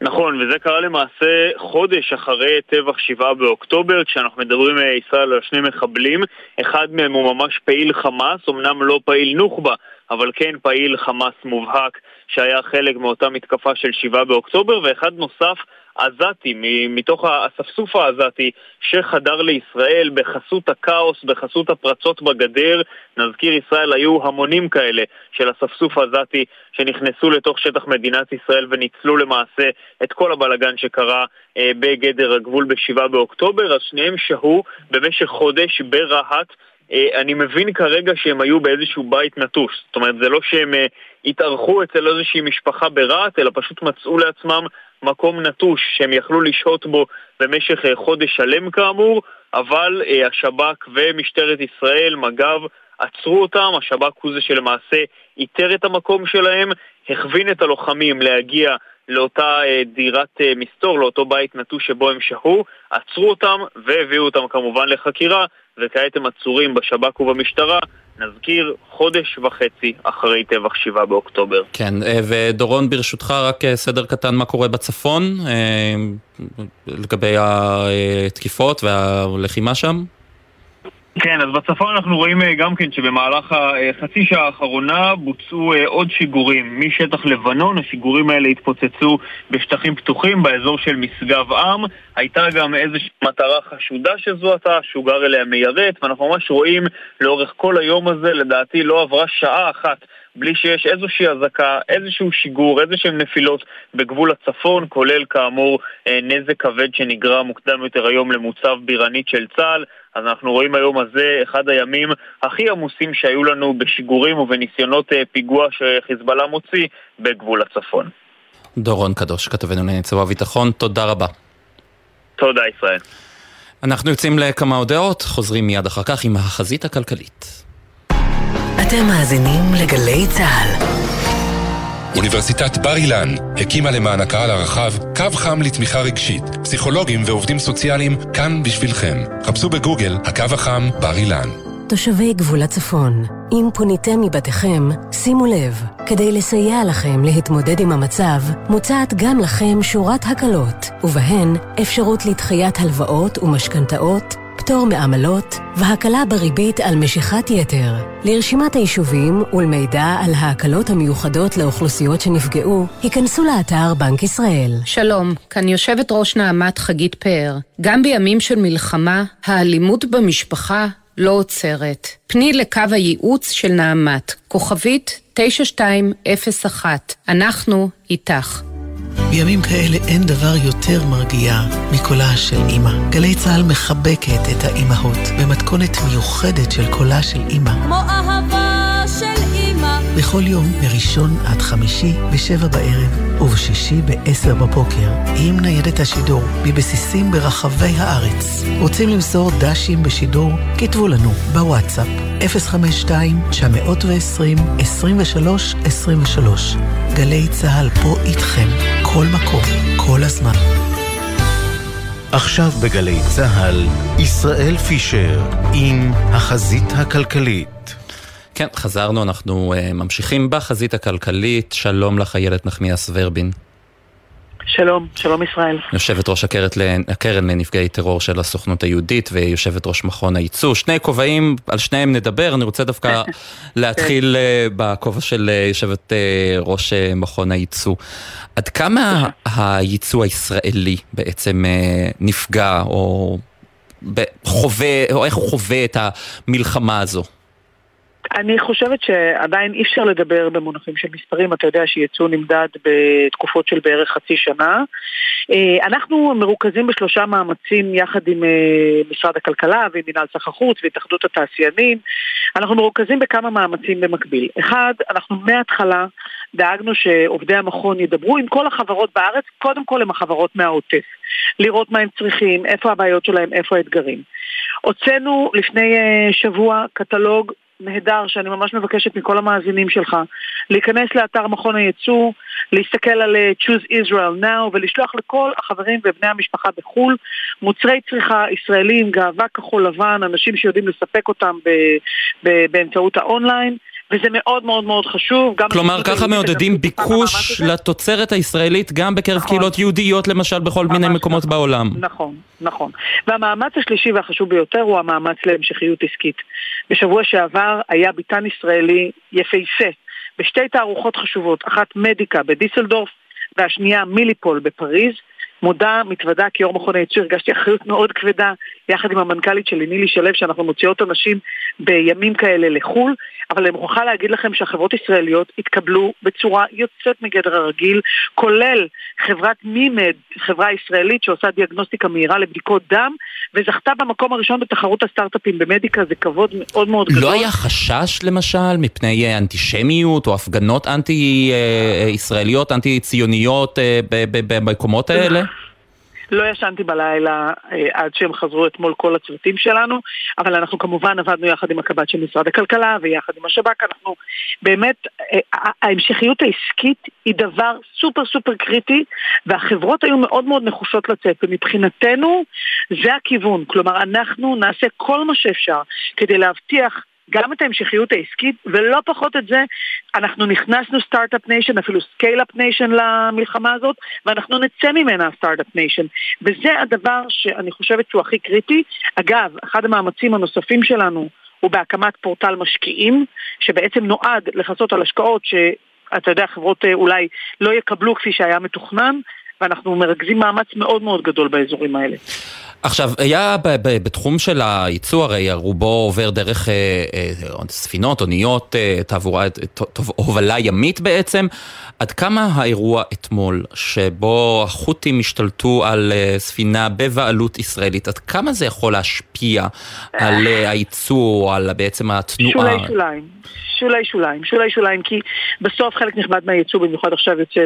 נכון, וזה קרה למעשה חודש אחרי טבח שבעה באוקטובר, כשאנחנו מדברים אה, ישראל על שני מחבלים, אחד מהם הוא ממש פעיל חמאס, אמנם לא פעיל נוח'בה, אבל כן פעיל חמאס מובהק שהיה חלק מאותה מתקפה של שבעה באוקטובר, ואחד נוסף עזתי, מתוך האספסוף העזתי שחדר לישראל בחסות הכאוס, בחסות הפרצות בגדר. נזכיר ישראל, היו המונים כאלה של אספסוף עזתי שנכנסו לתוך שטח מדינת ישראל וניצלו למעשה את כל הבלגן שקרה אה, בגדר הגבול ב-7 באוקטובר, אז שניהם שהו במשך חודש ברהט. אה, אני מבין כרגע שהם היו באיזשהו בית נטוש, זאת אומרת זה לא שהם אה, התארחו אצל איזושהי משפחה ברהט, אלא פשוט מצאו לעצמם מקום נטוש שהם יכלו לשהות בו במשך אה, חודש שלם כאמור, אבל אה, השב"כ ומשטרת ישראל, מג"ב, עצרו אותם, השב"כ הוא זה שלמעשה איתר את המקום שלהם, הכווין את הלוחמים להגיע לאותה אה, דירת מסתור, לאותו בית נטוש שבו הם שהו, עצרו אותם והביאו אותם כמובן לחקירה, וכעת הם עצורים בשב"כ ובמשטרה נזכיר, חודש וחצי אחרי טבח שבעה באוקטובר. כן, אה, ודורון ברשותך רק אה, סדר קטן מה קורה בצפון אה, לגבי התקיפות והלחימה שם? כן, אז בצפון אנחנו רואים אה, גם כן שבמהלך החצי שעה האחרונה בוצעו אה, עוד שיגורים. משטח לבנון, השיגורים האלה התפוצצו בשטחים פתוחים באזור של משגב עם, הייתה גם איזושהי מטרה חשודה שזוהתה, שוגר אליה מיירט, ואנחנו ממש רואים לאורך כל היום הזה, לדעתי לא עברה שעה אחת בלי שיש איזושהי אזעקה, איזשהו שיגור, איזשהם נפילות בגבול הצפון, כולל כאמור אה, נזק כבד שנגרם מוקדם יותר היום למוצב בירנית של צה"ל. אז אנחנו רואים היום הזה אחד הימים הכי עמוסים שהיו לנו בשיגורים ובניסיונות אה, פיגוע שחיזבאללה מוציא בגבול הצפון. דורון קדוש, כתבנו לענייני צבא הביטחון, תודה רבה. תודה ישראל. אנחנו יוצאים לכמה הודעות, חוזרים מיד אחר כך עם החזית הכלכלית. אתם מאזינים לגלי צה"ל. אוניברסיטת בר אילן הקימה למען הקהל הרחב קו חם לתמיכה רגשית. פסיכולוגים ועובדים סוציאליים כאן בשבילכם. חפשו בגוגל הקו החם בר אילן. תושבי גבול הצפון, אם פוניתם מבתיכם, שימו לב, כדי לסייע לכם להתמודד עם המצב, מוצעת גם לכם שורת הקלות, ובהן אפשרות לדחיית הלוואות ומשכנתאות, פטור מעמלות והקלה בריבית על משיכת יתר. לרשימת היישובים ולמידע על ההקלות המיוחדות לאוכלוסיות שנפגעו, היכנסו לאתר בנק ישראל. שלום, כאן יושבת ראש נעמת חגית פאר. גם בימים של מלחמה, האלימות במשפחה לא עוצרת. פני לקו הייעוץ של נעמת, כוכבית 9201. אנחנו איתך. בימים כאלה אין דבר יותר מרגיע מקולה של אימא. גלי צה"ל מחבקת את האימהות במתכונת מיוחדת של קולה של אימא. כמו אהבה. בכל יום, מראשון עד חמישי, בשבע בערב, ובשישי בעשר בבוקר, עם ניידת השידור, מבסיסים ברחבי הארץ. רוצים למסור דשים בשידור? כתבו לנו בוואטסאפ 052-920-2323. גלי צה"ל פה איתכם, כל מקום, כל הזמן. עכשיו בגלי צה"ל, ישראל פישר עם החזית הכלכלית. כן, חזרנו, אנחנו uh, ממשיכים בחזית הכלכלית. שלום לך, איילת נחמיאס ורבין. שלום, שלום ישראל. יושבת ראש הקרן, הקרן לנפגעי טרור של הסוכנות היהודית ויושבת ראש מכון הייצוא. שני כובעים, על שניהם נדבר, אני רוצה דווקא להתחיל uh, בכובע של uh, יושבת ראש מכון הייצוא. עד כמה הייצוא הישראלי בעצם נפגע או חווה, או איך הוא חווה את המלחמה הזו? אני חושבת שעדיין אי אפשר לדבר במונחים של מספרים, אתה יודע שיצוא נמדד בתקופות של בערך חצי שנה. אה, אנחנו מרוכזים בשלושה מאמצים יחד עם אה, משרד הכלכלה ועם מנהל סחר חוץ והתאחדות התעשיינים. אנחנו מרוכזים בכמה מאמצים במקביל. אחד, אנחנו מההתחלה דאגנו שעובדי המכון ידברו עם כל החברות בארץ, קודם כל עם החברות מהעוטף. לראות מה הם צריכים, איפה הבעיות שלהם, איפה האתגרים. הוצאנו לפני אה, שבוע קטלוג נהדר שאני ממש מבקשת מכל המאזינים שלך להיכנס לאתר מכון הייצוא, להסתכל על uh, Choose Israel Now ולשלוח לכל החברים ובני המשפחה בחו"ל מוצרי צריכה ישראלים, גאווה כחול לבן, אנשים שיודעים לספק אותם באמצעות האונליין וזה מאוד מאוד מאוד חשוב. כלומר, ככה מעודדים ביקוש לתוצרת הישראלית גם בקרב נכון. קהילות יהודיות למשל בכל מיני מקומות נכון, בעולם. נכון, נכון. והמאמץ השלישי והחשוב ביותר הוא המאמץ להמשכיות עסקית. בשבוע שעבר היה ביתן ישראלי יפהפה בשתי תערוכות חשובות, אחת מדיקה בדיסלדורף והשנייה מיליפול בפריז. מודה, מתוודה, כיו"ר מכון הייצוא הרגשתי אחריות מאוד כבדה יחד עם המנכ"לית שלי, נילי שלו, שאנחנו מוציאות אנשים בימים כאלה לחו"ל, אבל אני מוכרחה להגיד לכם שהחברות ישראליות התקבלו בצורה יוצאת מגדר הרגיל, כולל חברת מימד, חברה ישראלית שעושה דיאגנוסטיקה מהירה לבדיקות דם, וזכתה במקום הראשון בתחרות הסטארט-אפים במדיקה, זה כבוד מאוד מאוד גדול. לא היה חשש למשל מפני אנטישמיות או הפגנות אנטי-ישראליות, אנטי-ציוניות אה, במקומות האלה? לא ישנתי בלילה אה, עד שהם חזרו אתמול כל הצוותים שלנו, אבל אנחנו כמובן עבדנו יחד עם הקב"ט של משרד הכלכלה ויחד עם השב"כ, אנחנו באמת, אה, ההמשכיות העסקית היא דבר סופר סופר קריטי, והחברות היו מאוד מאוד נחושות לצאת, ומבחינתנו זה הכיוון, כלומר אנחנו נעשה כל מה שאפשר כדי להבטיח גם את ההמשכיות העסקית, ולא פחות את זה, אנחנו נכנסנו start-up nation, אפילו scale-up nation למלחמה הזאת, ואנחנו נצא ממנה start-up nation. וזה הדבר שאני חושבת שהוא הכי קריטי. אגב, אחד המאמצים הנוספים שלנו הוא בהקמת פורטל משקיעים, שבעצם נועד לכסות על השקעות ש... אתה יודע, חברות אה, אולי לא יקבלו כפי שהיה מתוכנן, ואנחנו מרכזים מאמץ מאוד מאוד גדול באזורים האלה. עכשיו, היה בתחום של הייצוא, הרי רובו עובר דרך אה, אה, ספינות, אוניות, אה, תעבורה, הובלה ימית בעצם. עד כמה האירוע אתמול, שבו החות'ים השתלטו על ספינה בבעלות ישראלית, עד כמה זה יכול להשפיע על הייצוא, על בעצם התנועה? שולי שוליים. שולי שוליים, שולי שוליים, כי בסוף חלק נכבד מהייצוא, במיוחד עכשיו יוצא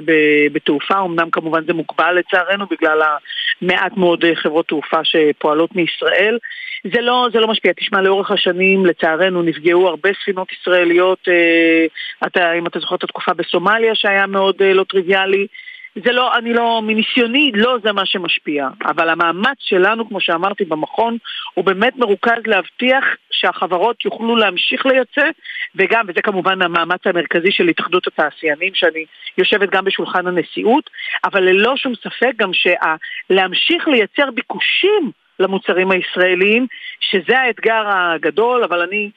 בתעופה, אמנם כמובן זה מוגבל לצערנו בגלל המעט מאוד חברות תעופה שפועלות מישראל. זה לא, זה לא משפיע. תשמע, לאורך השנים, לצערנו, נפגעו הרבה ספינות ישראליות. אה, אתה, אם אתה זוכר את התקופה בסומליה, שהיה מאוד אה, לא טריוויאלי. זה לא, אני לא, מניסיוני, לא זה מה שמשפיע. אבל המאמץ שלנו, כמו שאמרתי, במכון, הוא באמת מרוכז להבטיח שהחברות יוכלו להמשיך לייצא, וגם, וזה כמובן המאמץ המרכזי של התאחדות התעשיינים, שאני יושבת גם בשולחן הנשיאות, אבל ללא שום ספק גם שלהמשיך לייצר ביקושים למוצרים הישראליים, שזה האתגר הגדול, אבל אני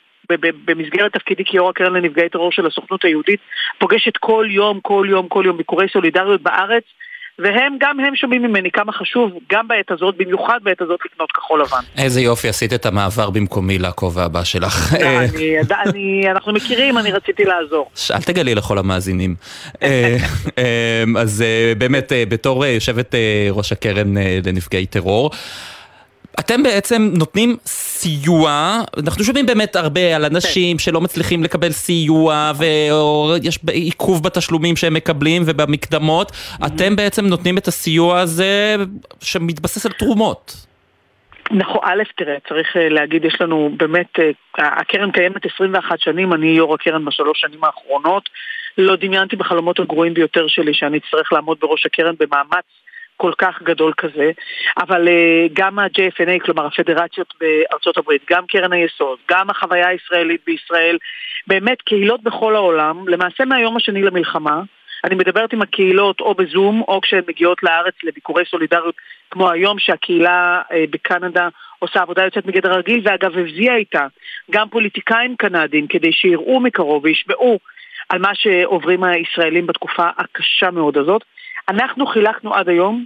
במסגרת תפקידי כיו"ר הקרן לנפגעי טרור של הסוכנות היהודית, פוגשת כל יום, כל יום, כל יום ביקורי סולידריות בארץ, והם, גם הם שומעים ממני כמה חשוב, גם בעת הזאת, במיוחד בעת הזאת, לקנות כחול לבן. איזה יופי, עשית את המעבר במקומי לכובע הבא שלך. לא, אני, אני, אנחנו מכירים, אני רציתי לעזור. אל תגלי לכל המאזינים. אה, אה, אז אה, באמת, בתור יושבת ראש הקרן לנפגעי טרור, אתם בעצם נותנים סיוע, אנחנו שומעים באמת הרבה על אנשים שלא מצליחים לקבל סיוע ויש עיכוב בתשלומים שהם מקבלים ובמקדמות, אתם בעצם נותנים את הסיוע הזה שמתבסס על תרומות. נכון, א', תראה, צריך אה, להגיד, יש לנו באמת, אה, הקרן קיימת 21 שנים, אני יו"ר הקרן בשלוש שנים האחרונות. לא דמיינתי בחלומות הגרועים ביותר שלי שאני אצטרך לעמוד בראש הקרן במאמץ כל כך גדול כזה, אבל uh, גם ה-JFNA, כלומר הפדרציות בארצות הברית, גם קרן היסוד, גם החוויה הישראלית בישראל, באמת קהילות בכל העולם, למעשה מהיום השני למלחמה, אני מדברת עם הקהילות או בזום או כשהן מגיעות לארץ לביקורי סולידריות כמו היום שהקהילה אה, בקנדה עושה עבודה יוצאת מגדר הרגיל ואגב הביאה איתה גם פוליטיקאים קנדים כדי שיראו מקרוב וישמעו על מה שעוברים הישראלים בתקופה הקשה מאוד הזאת. אנחנו חילקנו עד היום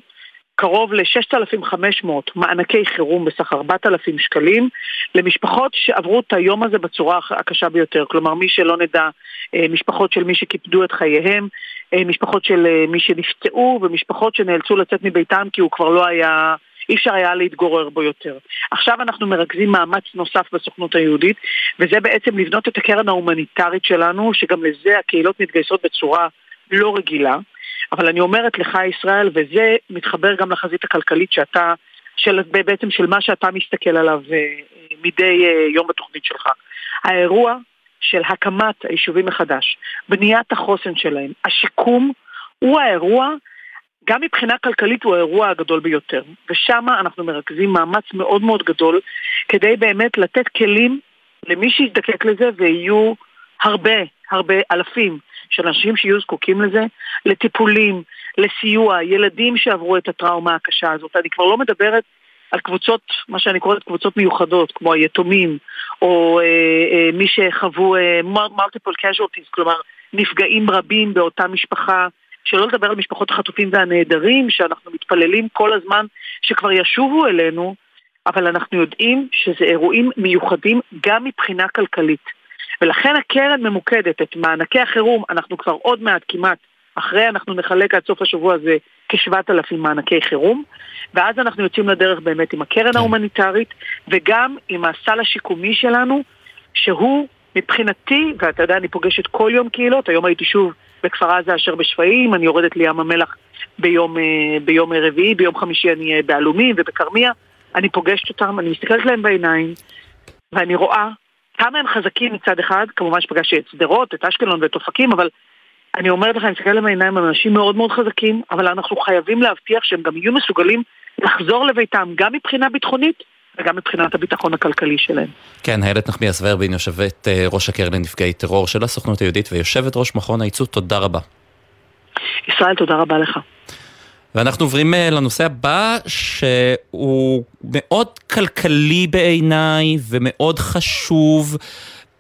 קרוב ל-6,500 מענקי חירום בסך 4,000 שקלים למשפחות שעברו את היום הזה בצורה הקשה ביותר. כלומר, מי שלא נדע, אה, משפחות של מי שקיפדו את חייהם, אה, משפחות של אה, מי שנפצעו ומשפחות שנאלצו לצאת מביתם כי הוא כבר לא היה... אי אפשר היה להתגורר בו יותר. עכשיו אנחנו מרכזים מאמץ נוסף בסוכנות היהודית, וזה בעצם לבנות את הקרן ההומניטרית שלנו, שגם לזה הקהילות מתגייסות בצורה לא רגילה. אבל אני אומרת לך, ישראל, וזה מתחבר גם לחזית הכלכלית שאתה, של, בעצם של מה שאתה מסתכל עליו אה, מדי אה, יום בתוכנית שלך. האירוע של הקמת היישובים מחדש, בניית החוסן שלהם, השיקום, הוא האירוע, גם מבחינה כלכלית הוא האירוע הגדול ביותר. ושם אנחנו מרכזים מאמץ מאוד מאוד גדול כדי באמת לתת כלים למי שיזדקק לזה ויהיו הרבה, הרבה אלפים של אנשים שיהיו זקוקים לזה, לטיפולים, לסיוע, ילדים שעברו את הטראומה הקשה הזאת. אני כבר לא מדברת על קבוצות, מה שאני קוראת קבוצות מיוחדות, כמו היתומים, או אה, אה, מי שחוו אה, multiple casualties, כלומר נפגעים רבים באותה משפחה, שלא לדבר על משפחות החטופים והנעדרים, שאנחנו מתפללים כל הזמן שכבר ישובו אלינו, אבל אנחנו יודעים שזה אירועים מיוחדים גם מבחינה כלכלית. ולכן הקרן ממוקדת את מענקי החירום, אנחנו כבר עוד מעט כמעט אחרי, אנחנו נחלק עד סוף השבוע הזה כשבעת אלפים מענקי חירום, ואז אנחנו יוצאים לדרך באמת עם הקרן כן. ההומניטרית, וגם עם הסל השיקומי שלנו, שהוא מבחינתי, ואתה יודע, אני פוגשת כל יום קהילות, היום הייתי שוב בכפר עזה אשר בשפיים, אני יורדת לים המלח ביום, אה, ביום רביעי, ביום חמישי אני אהיה בעלומים ובכרמיה, אני פוגשת אותם, אני מסתכלת להם בעיניים, ואני רואה כמה הם חזקים מצד אחד, כמובן שפגשתי את שדרות, את אשקלון ואת אופקים, אבל אני אומרת לך, אני מסתכלת להם בעיניים, הם אנשים מאוד מאוד חזקים, אבל אנחנו חייבים להבטיח שהם גם יהיו מסוגלים לחזור לביתם, גם מבחינה ביטחונית וגם מבחינת הביטחון הכלכלי שלהם. כן, איילת נחמיאס ורבין, יושבת אה, ראש הקרן לנפגעי טרור של הסוכנות היהודית ויושבת ראש מכון הייצוא, תודה רבה. ישראל, תודה רבה לך. ואנחנו עוברים אה, לנושא הבא, שהוא מאוד כלכלי בעיניי ומאוד חשוב.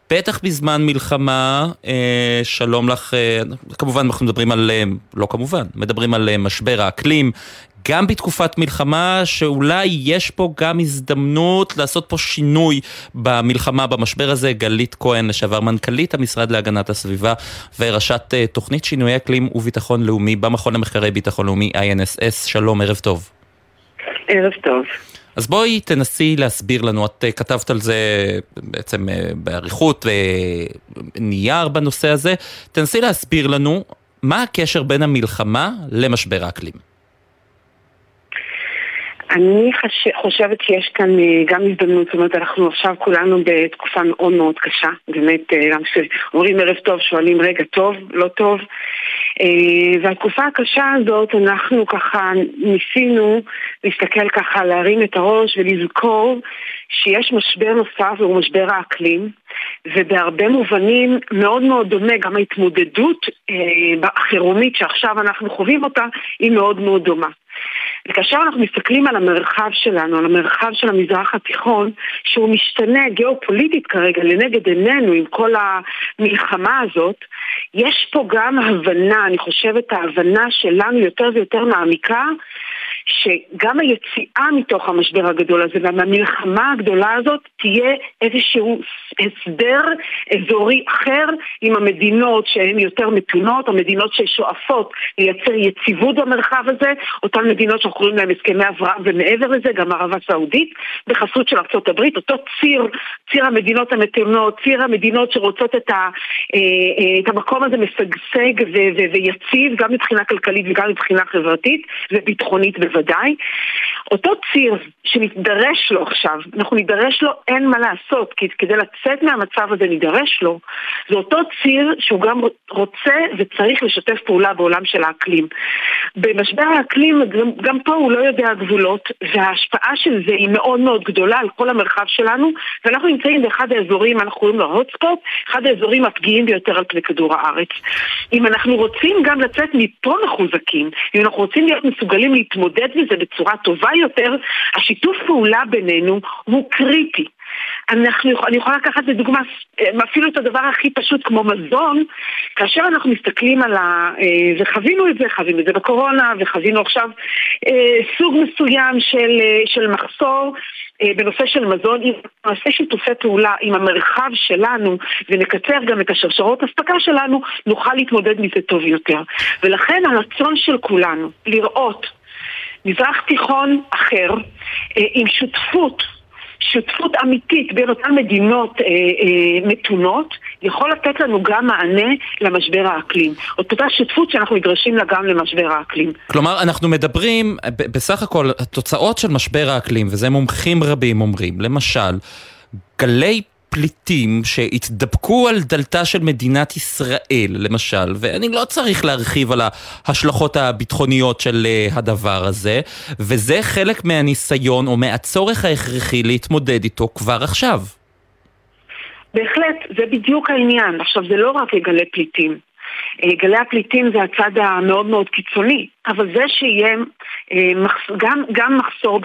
בטח בזמן מלחמה, אה, שלום לך, אה, כמובן אנחנו מדברים על, לא כמובן, מדברים על משבר האקלים, גם בתקופת מלחמה, שאולי יש פה גם הזדמנות לעשות פה שינוי במלחמה, במשבר הזה. גלית כהן, לשעבר מנכ"לית המשרד להגנת הסביבה וראשת אה, תוכנית שינוי אקלים וביטחון לאומי במכון למחקרי ביטחון לאומי INSS, שלום, ערב טוב. ערב טוב. אז בואי תנסי להסביר לנו, את אה, כתבת על זה בעצם אה, באריכות, נייר בנושא הזה, תנסי להסביר לנו מה הקשר בין המלחמה למשבר האקלים. אני חש... חושבת שיש כאן אה, גם הזדמנות, זאת אומרת אנחנו עכשיו כולנו בתקופה מאוד מאוד קשה, באמת גם כשאומרים ערב טוב שואלים רגע טוב, לא טוב אה, והתקופה הקשה הזאת אנחנו ככה ניסינו להסתכל ככה, להרים את הראש ולזכור שיש משבר נוסף והוא משבר האקלים ובהרבה מובנים מאוד מאוד דומה, גם ההתמודדות אה, החירומית שעכשיו אנחנו חווים אותה היא מאוד מאוד דומה. וכאשר אנחנו מסתכלים על המרחב שלנו, על המרחב של המזרח התיכון, שהוא משתנה גיאופוליטית כרגע לנגד עינינו עם כל המלחמה הזאת, יש פה גם הבנה, אני חושבת ההבנה שלנו יותר ויותר מעמיקה, שגם היציאה מתוך המשבר הגדול הזה והמלחמה הגדולה הזאת תהיה איזשהו הסדר אזורי אחר עם המדינות שהן יותר מתונות, המדינות ששואפות לייצר יציבות במרחב הזה, אותן מדינות שאנחנו קוראים להן הסכמי אברהם ומעבר לזה, גם ערבה סעודית, בחסות של ארה"ב, אותו ציר, ציר המדינות המתונות, ציר המדינות שרוצות את, ה, אה, אה, את המקום הזה משגשג ויציב, גם מבחינה כלכלית וגם מבחינה חברתית וביטחונית בוודאי. בוודאי. אותו ציר שנדרש לו עכשיו, אנחנו נידרש לו, אין מה לעשות, כי כדי לצאת מהמצב הזה נידרש לו, זה אותו ציר שהוא גם רוצה וצריך לשתף פעולה בעולם של האקלים. במשבר האקלים, גם, גם פה הוא לא יודע גבולות, וההשפעה של זה היא מאוד מאוד גדולה על כל המרחב שלנו, ואנחנו נמצאים באחד האזורים, אנחנו קוראים לו הוטספוט, אחד האזורים הפגיעים ביותר על פני כדור הארץ. אם אנחנו רוצים גם לצאת מפה מחוזקים, אם אנחנו רוצים להיות מסוגלים להתמודד מזה בצורה טובה יותר, השיתוף פעולה בינינו הוא קריטי. אנחנו, אני יכולה לקחת לדוגמה אפילו את הדבר הכי פשוט כמו מזון, כאשר אנחנו מסתכלים על ה... אה, וחווינו את זה, חווינו את זה בקורונה, וחווינו עכשיו אה, סוג מסוים של, אה, של מחסור בנושא של מזון, אם נעשה שיתופי פעולה עם המרחב שלנו ונקצר גם את השרשרות אספקה שלנו, נוכל להתמודד מזה טוב יותר. ולכן הרצון של כולנו לראות מזרח תיכון אחר, אה, עם שותפות, שותפות אמיתית בין אותן מדינות אה, אה, מתונות, יכול לתת לנו גם מענה למשבר האקלים. אותה שותפות שאנחנו נדרשים לה גם למשבר האקלים. כלומר, אנחנו מדברים, בסך הכל, התוצאות של משבר האקלים, וזה מומחים רבים אומרים, למשל, גלי פליטים שהתדפקו על דלתה של מדינת ישראל, למשל, ואני לא צריך להרחיב על ההשלכות הביטחוניות של אה, הדבר הזה, וזה חלק מהניסיון או מהצורך ההכרחי להתמודד איתו כבר עכשיו. בהחלט, זה בדיוק העניין. עכשיו, זה לא רק גלי פליטים. אה, גלי הפליטים זה הצד המאוד מאוד קיצוני, אבל זה שיהיה אה, גם, גם מחסור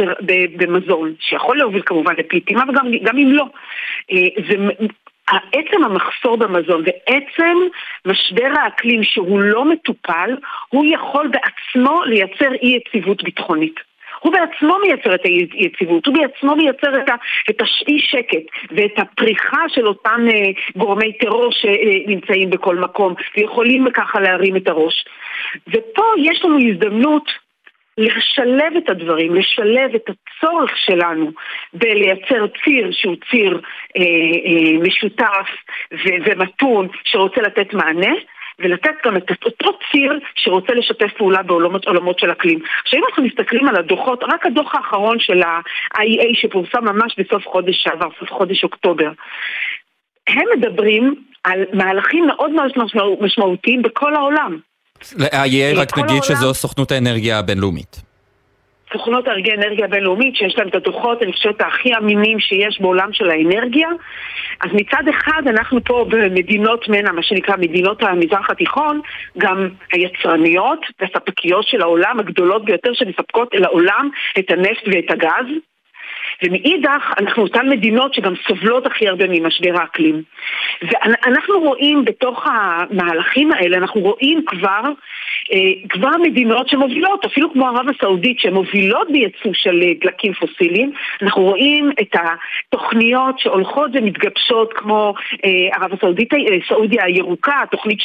במזון, שיכול להוביל כמובן לפליטים, אבל גם, גם אם לא, אה, זה עצם המחסור במזון ועצם משבר האקלים שהוא לא מטופל, הוא יכול בעצמו לייצר אי יציבות ביטחונית. הוא בעצמו מייצר את היציבות, הוא בעצמו מייצר את, את השאי שקט ואת הפריחה של אותם אה, גורמי טרור שנמצאים בכל מקום ויכולים ככה להרים את הראש. ופה יש לנו הזדמנות לשלב את הדברים, לשלב את הצורך שלנו בלייצר ציר שהוא ציר אה, אה, משותף ו- ומתון שרוצה לתת מענה ולתת גם את אותו ציר שרוצה לשתף פעולה בעולמות של אקלים. עכשיו אם אנחנו מסתכלים על הדוחות, רק הדוח האחרון של ה-IEA שפורסם ממש בסוף חודש שעבר, סוף חודש אוקטובר, הם מדברים על מהלכים מאוד מאוד משמעותיים בכל העולם. ל-IEA רק נגיד שזו סוכנות האנרגיה הבינלאומית. סוכנות ארגי אנרגיה בינלאומית, שיש להם את הדוחות, אני חושבת, הכי אמינים שיש בעולם של האנרגיה. אז מצד אחד אנחנו פה במדינות מנה, מה שנקרא מדינות המזרח התיכון, גם היצרניות והספקיות של העולם הגדולות ביותר שמספקות אל העולם את הנפט ואת הגז. ומאידך, אנחנו אותן מדינות שגם סובלות הכי הרבה ממשבר האקלים. ואנחנו רואים בתוך המהלכים האלה, אנחנו רואים כבר, אה, כבר מדינות שמובילות, אפילו כמו ערב הסעודית, שמובילות בייצוא של אה, דלקים פוסיליים, אנחנו רואים את התוכניות שהולכות ומתגבשות, כמו אה, ערב הסעודית, סעודיה הירוקה, התוכנית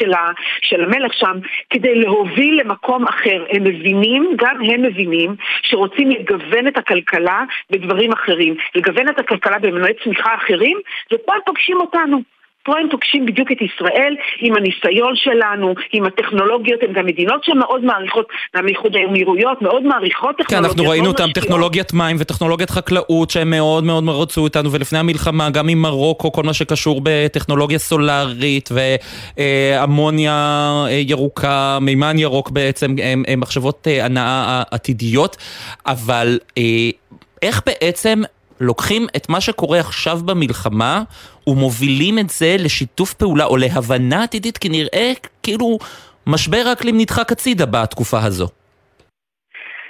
של, המלך שם, כדי להוביל למקום אחר. הם מבינים, גם הם מבינים, שרוצים לגוון את הכלכלה בדברים אחרים, לגוון את הכלכלה במנועי צמיחה אחרים, ופה הם פוגשים אותנו. פה הם פוגשים בדיוק את ישראל עם הניסיון שלנו, עם הטכנולוגיות, הן גם מדינות שמאוד מעריכות, גם איחוד האמירויות, מאוד מעריכות טכנולוגיות. כן, אנחנו ראינו אותם, טכנולוגיית מים וטכנולוגיית חקלאות שהם מאוד מאוד רצו איתנו, ולפני המלחמה גם עם מרוקו, כל מה שקשור בטכנולוגיה סולארית ואמוניה אה, ירוקה, מימן ירוק בעצם, הם מחשבות אה, הנאה עתידיות, אבל... איך בעצם לוקחים את מה שקורה עכשיו במלחמה ומובילים את זה לשיתוף פעולה או להבנה עתידית, כי נראה כאילו משבר האקלים נדחק הצידה בתקופה הזו.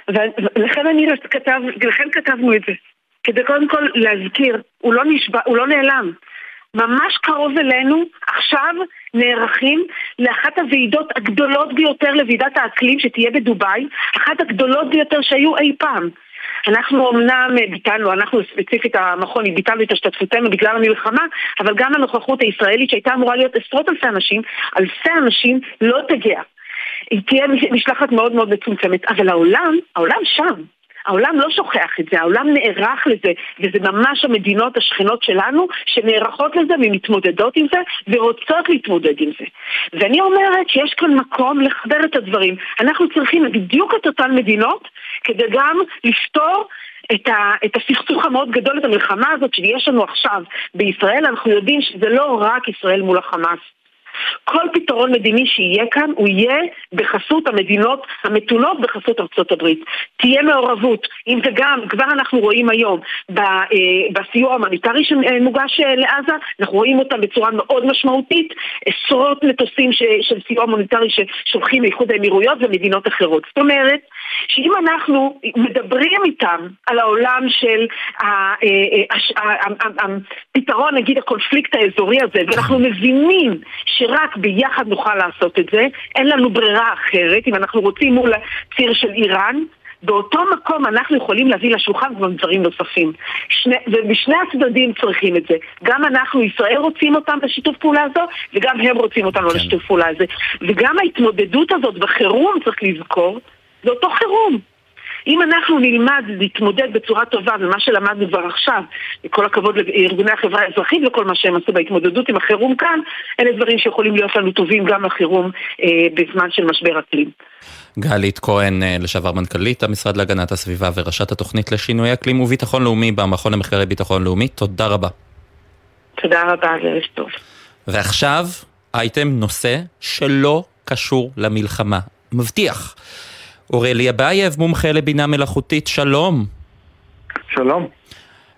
ולכן אני כתב, לכן כתבנו את זה. כדי קודם כל להזכיר, הוא לא נשבע, הוא לא נעלם. ממש קרוב אלינו, עכשיו נערכים לאחת הוועידות הגדולות ביותר לוועידת האקלים שתהיה בדובאי, אחת הגדולות ביותר שהיו אי פעם. אנחנו אמנם ביטלנו, אנחנו ספציפית המכון, ביטלנו את השתתפותנו בגלל המלחמה, אבל גם הנוכחות הישראלית שהייתה אמורה להיות עשרות אלפי אנשים, אלפי אנשים לא תגיע. היא תהיה משלחת מאוד מאוד מצומצמת, אבל העולם, העולם שם. העולם לא שוכח את זה, העולם נערך לזה, וזה ממש המדינות השכנות שלנו שנערכות לזה ומתמודדות עם זה ורוצות להתמודד עם זה. ואני אומרת שיש כאן מקום לחבר את הדברים. אנחנו צריכים בדיוק את אותן מדינות כדי גם לפתור את, ה, את הסכסוך המאוד גדול, את המלחמה הזאת שיש לנו עכשיו בישראל, אנחנו יודעים שזה לא רק ישראל מול החמאס. כל פתרון מדיני שיהיה כאן, הוא יהיה בחסות המדינות המתונות, בחסות ארצות הברית. תהיה מעורבות. אם זה גם, כבר אנחנו רואים היום, אה, בסיוע ההומניטרי שמוגש אה, לעזה, אנחנו רואים אותם בצורה מאוד משמעותית, עשרות מטוסים של סיוע הומניטרי ששולחים מאיחוד האמירויות ומדינות אחרות. זאת אומרת, שאם אנחנו מדברים איתם על העולם של הפתרון, אה, נגיד, הקונפליקט האזורי הזה, ואנחנו מבינים שרק ביחד נוכל לעשות את זה, אין לנו ברירה אחרת, אם אנחנו רוצים מול הציר של איראן, באותו מקום אנחנו יכולים להביא לשולחן גם דברים נוספים. שני, ובשני הצדדים צריכים את זה. גם אנחנו, ישראל, רוצים אותם בשיתוף פעולה הזו, וגם הם רוצים אותנו כן. לשיתוף פעולה הזה. וגם ההתמודדות הזאת בחירום, צריך לזכור, זה אותו חירום. אם אנחנו נלמד להתמודד בצורה טובה, ומה שלמדנו כבר עכשיו, כל הכבוד לארגוני החברה האזרחית וכל מה שהם עשו בהתמודדות עם החירום כאן, אלה דברים שיכולים להיות לנו טובים גם לחירום אה, בזמן של משבר אקלים. גלית כהן, אה, לשעבר מנכ"לית המשרד להגנת הסביבה וראשת התוכנית לשינוי אקלים וביטחון לאומי במכון למחקרי ביטחון לאומי, תודה רבה. תודה רבה, ערב טוב. ועכשיו, אייטם נושא שלא קשור למלחמה. מבטיח. אורלי אבייב, מומחה לבינה מלאכותית, שלום. שלום.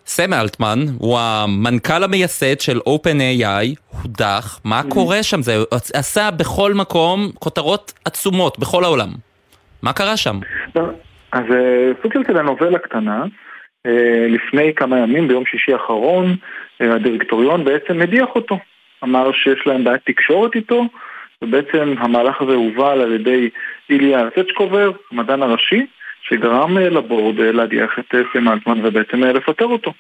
סם אלטמן הוא המנכ"ל המייסד של OpenAI, הודח, מה mm-hmm. קורה שם? זה עשה בכל מקום כותרות עצומות, בכל העולם. מה קרה שם? לא, אז אה, סוג של טלנובלה קטנה, אה, לפני כמה ימים, ביום שישי האחרון, אה, הדירקטוריון בעצם הדיח אותו. אמר שיש להם בעיית תקשורת איתו, ובעצם המהלך הזה הובל על ידי איליה סצ'קובר, המדען הראשי, שגרם אה, לבורד אה, להדיח את אה, סם אלטמן ובעצם לפטר אותו.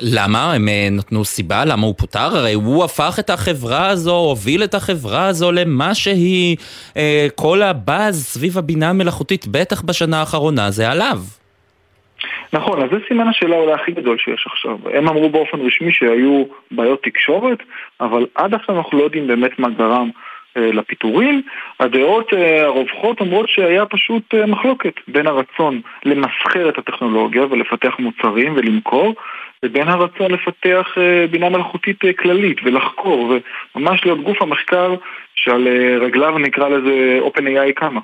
למה? הם נתנו סיבה למה הוא פוטר? הרי הוא הפך את החברה הזו, הוביל את החברה הזו למה שהיא, אה, כל הבאז סביב הבינה המלאכותית, בטח בשנה האחרונה, זה עליו. נכון, אז זה סימן השאלה אולי הכי גדול שיש עכשיו. הם אמרו באופן רשמי שהיו בעיות תקשורת, אבל עד עכשיו אנחנו לא יודעים באמת מה גרם לפיטורים, הדעות אה, הרווחות אומרות שהיה פשוט אה, מחלוקת בין הרצון למסחר את הטכנולוגיה ולפתח מוצרים ולמכור, לבין הרצון לפתח בינה מלאכותית כללית ולחקור וממש להיות גוף המחקר שעל רגליו נקרא לזה OpenAI קמה.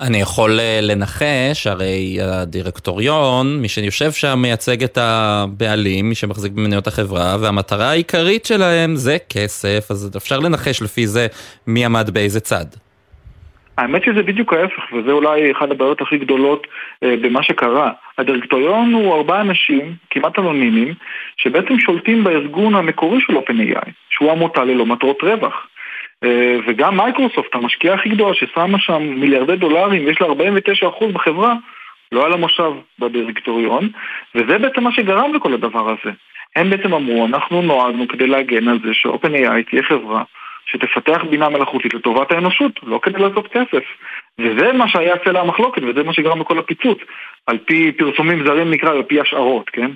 אני יכול אה, לנחש, הרי הדירקטוריון, מי שיושב שם מייצג את הבעלים, מי שמחזיק במניות החברה, והמטרה העיקרית שלהם זה כסף, אז אפשר לנחש לפי זה מי עמד באיזה צד. האמת שזה בדיוק ההפך, וזה אולי אחת הבעיות הכי גדולות אה, במה שקרה. הדירקטוריון הוא ארבעה אנשים, כמעט אנונימיים, שבעצם שולטים בארגון המקורי של OpenAI, שהוא עמותה ללא מטרות רווח. אה, וגם מייקרוסופט, המשקיעה הכי גדולה ששמה שם מיליארדי דולרים, יש לה 49% בחברה, לא היה לה מושב בדירקטוריון, וזה בעצם מה שגרם לכל הדבר הזה. הם בעצם אמרו, אנחנו נועדנו כדי להגן על זה ש-OpenAI תהיה חברה שתפתח בינה מלאכותית לטובת האנושות, לא כדי לעשות כסף. וזה מה שהיה סלע המחלוקת, וזה מה שגרם לכל הפיצוץ. על פי פרסומים זרים נקרא, על פי השערות, כן?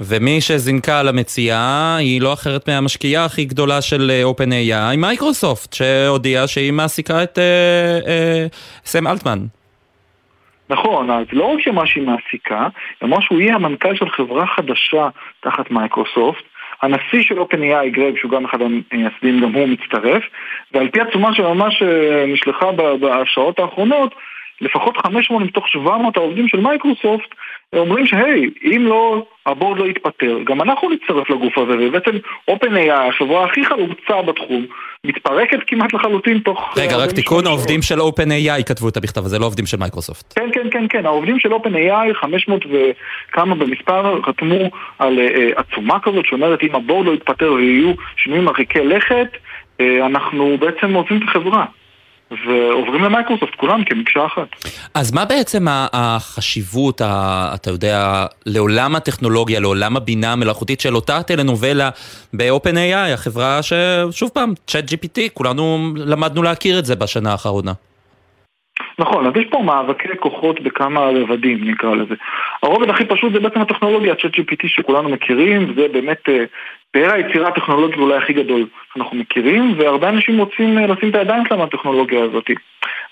ומי שזינקה על המציאה היא לא אחרת מהמשקיעה הכי גדולה של אה, OpenAI, Microsoft, שהודיעה שהיא מעסיקה את אה, אה, סם אלטמן. נכון, אז לא רק שמה שהיא מעסיקה, אמרה שהוא יהיה המנכ"ל של חברה חדשה תחת מייקרוסופט, הנשיא של OpenAI, גרג, שהוא גם אחד המייסדים, גם הוא מצטרף, ועל פי עצומה שממש אה, נשלחה בשעות האחרונות, לפחות 500 מתוך 700 העובדים של מייקרוסופט אומרים שהי, אם לא, ה board לא יתפטר, גם אנחנו נצטרף לגוף הזה, ובעצם OpenAI, החברה הכי חלוצה בתחום, מתפרקת כמעט לחלוטין תוך... רגע, רק תיקון, העובדים של OpenAI כתבו את המכתב הזה, לא עובדים של מייקרוסופט. כן, כן, כן, כן, העובדים של OpenAI, 500 וכמה במספר, חתמו על uh, עצומה כזאת שאומרת אם ה board לא יתפטר ויהיו שינויים מרחיקי לכת, uh, אנחנו בעצם עוזבים את החברה. ועוברים למייקרוסופט כולם כמקשה אחת. אז מה בעצם החשיבות, אתה יודע, לעולם הטכנולוגיה, לעולם הבינה המלאכותית של אותה טלנובלה ב-OpenAI, החברה ששוב פעם, צ'אט GPT, כולנו למדנו להכיר את זה בשנה האחרונה. נכון, אז יש פה מאבקי כוחות בכמה רבדים נקרא לזה. הרובד הכי פשוט זה בעצם הטכנולוגיה, ChatGPT שכולנו מכירים, זה באמת אה, פאר היצירה הטכנולוגית אולי הכי גדול שאנחנו מכירים, והרבה אנשים רוצים אה, לשים את הידיים שלהם מהטכנולוגיה הזאת.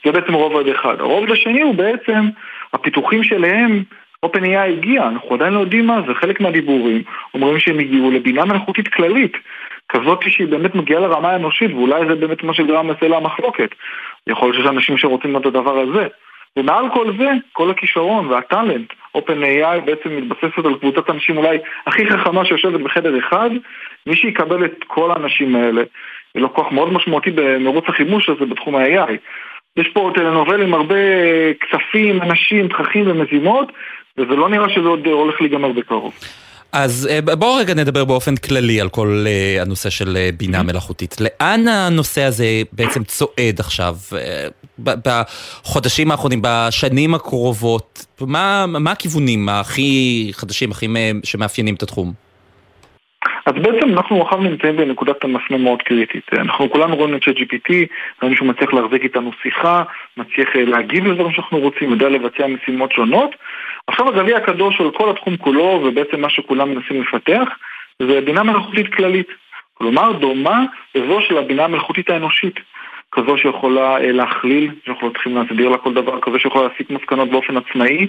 זה בעצם רובד אחד. הרובד השני הוא בעצם הפיתוחים שלהם OpenAI הגיע, אנחנו עדיין לא יודעים מה זה, חלק מהדיבורים אומרים שהם הגיעו לבינה מלאכותית כללית, כזאת שהיא באמת מגיעה לרמה האנושית, ואולי זה באמת מה שגרם לסלע המחלוקת. יכול להיות שיש אנשים שרוצים את הדבר הזה. ומעל כל זה, כל הכישרון והטאלנט, OpenAI בעצם מתבססת על קבוצת אנשים אולי הכי חכמה שיושבת בחדר אחד, מי שיקבל את כל האנשים האלה, יהיה לו כוח מאוד משמעותי במרוץ החימוש הזה בתחום ה-AI. יש פה טלנובל עם הרבה כספים, אנשים, תככים ומזימות, וזה לא נראה שזה עוד הולך להיגמר בקרוב. אז אה, בואו רגע נדבר באופן כללי על כל אה, הנושא של אה, בינה מלאכותית. לאן הנושא הזה בעצם צועד עכשיו, בחודשים האחרונים, בשנים הקרובות? מה, מה הכיוונים הכי חדשים, הכי שמאפיינים את התחום? אז בעצם אנחנו עכשיו נמצאים בנקודת המפנה מאוד קריטית. אנחנו כולנו רואים את ChatGPT, ראינו שהוא מצליח להחזיק איתנו שיחה, מצליח להגיב לדברים שאנחנו רוצים, יודע לבצע משימות שונות. עכשיו הגביע הקדוש של כל התחום כולו, ובעצם מה שכולם מנסים לפתח, זה בינה מלאכותית כללית. כלומר, דומה לזו של הבינה המלאכותית האנושית. כזו שיכולה אה, להכליל, שאנחנו צריכים להסביר לה כל דבר, כזו שיכולה להסיק מסקנות באופן עצמאי.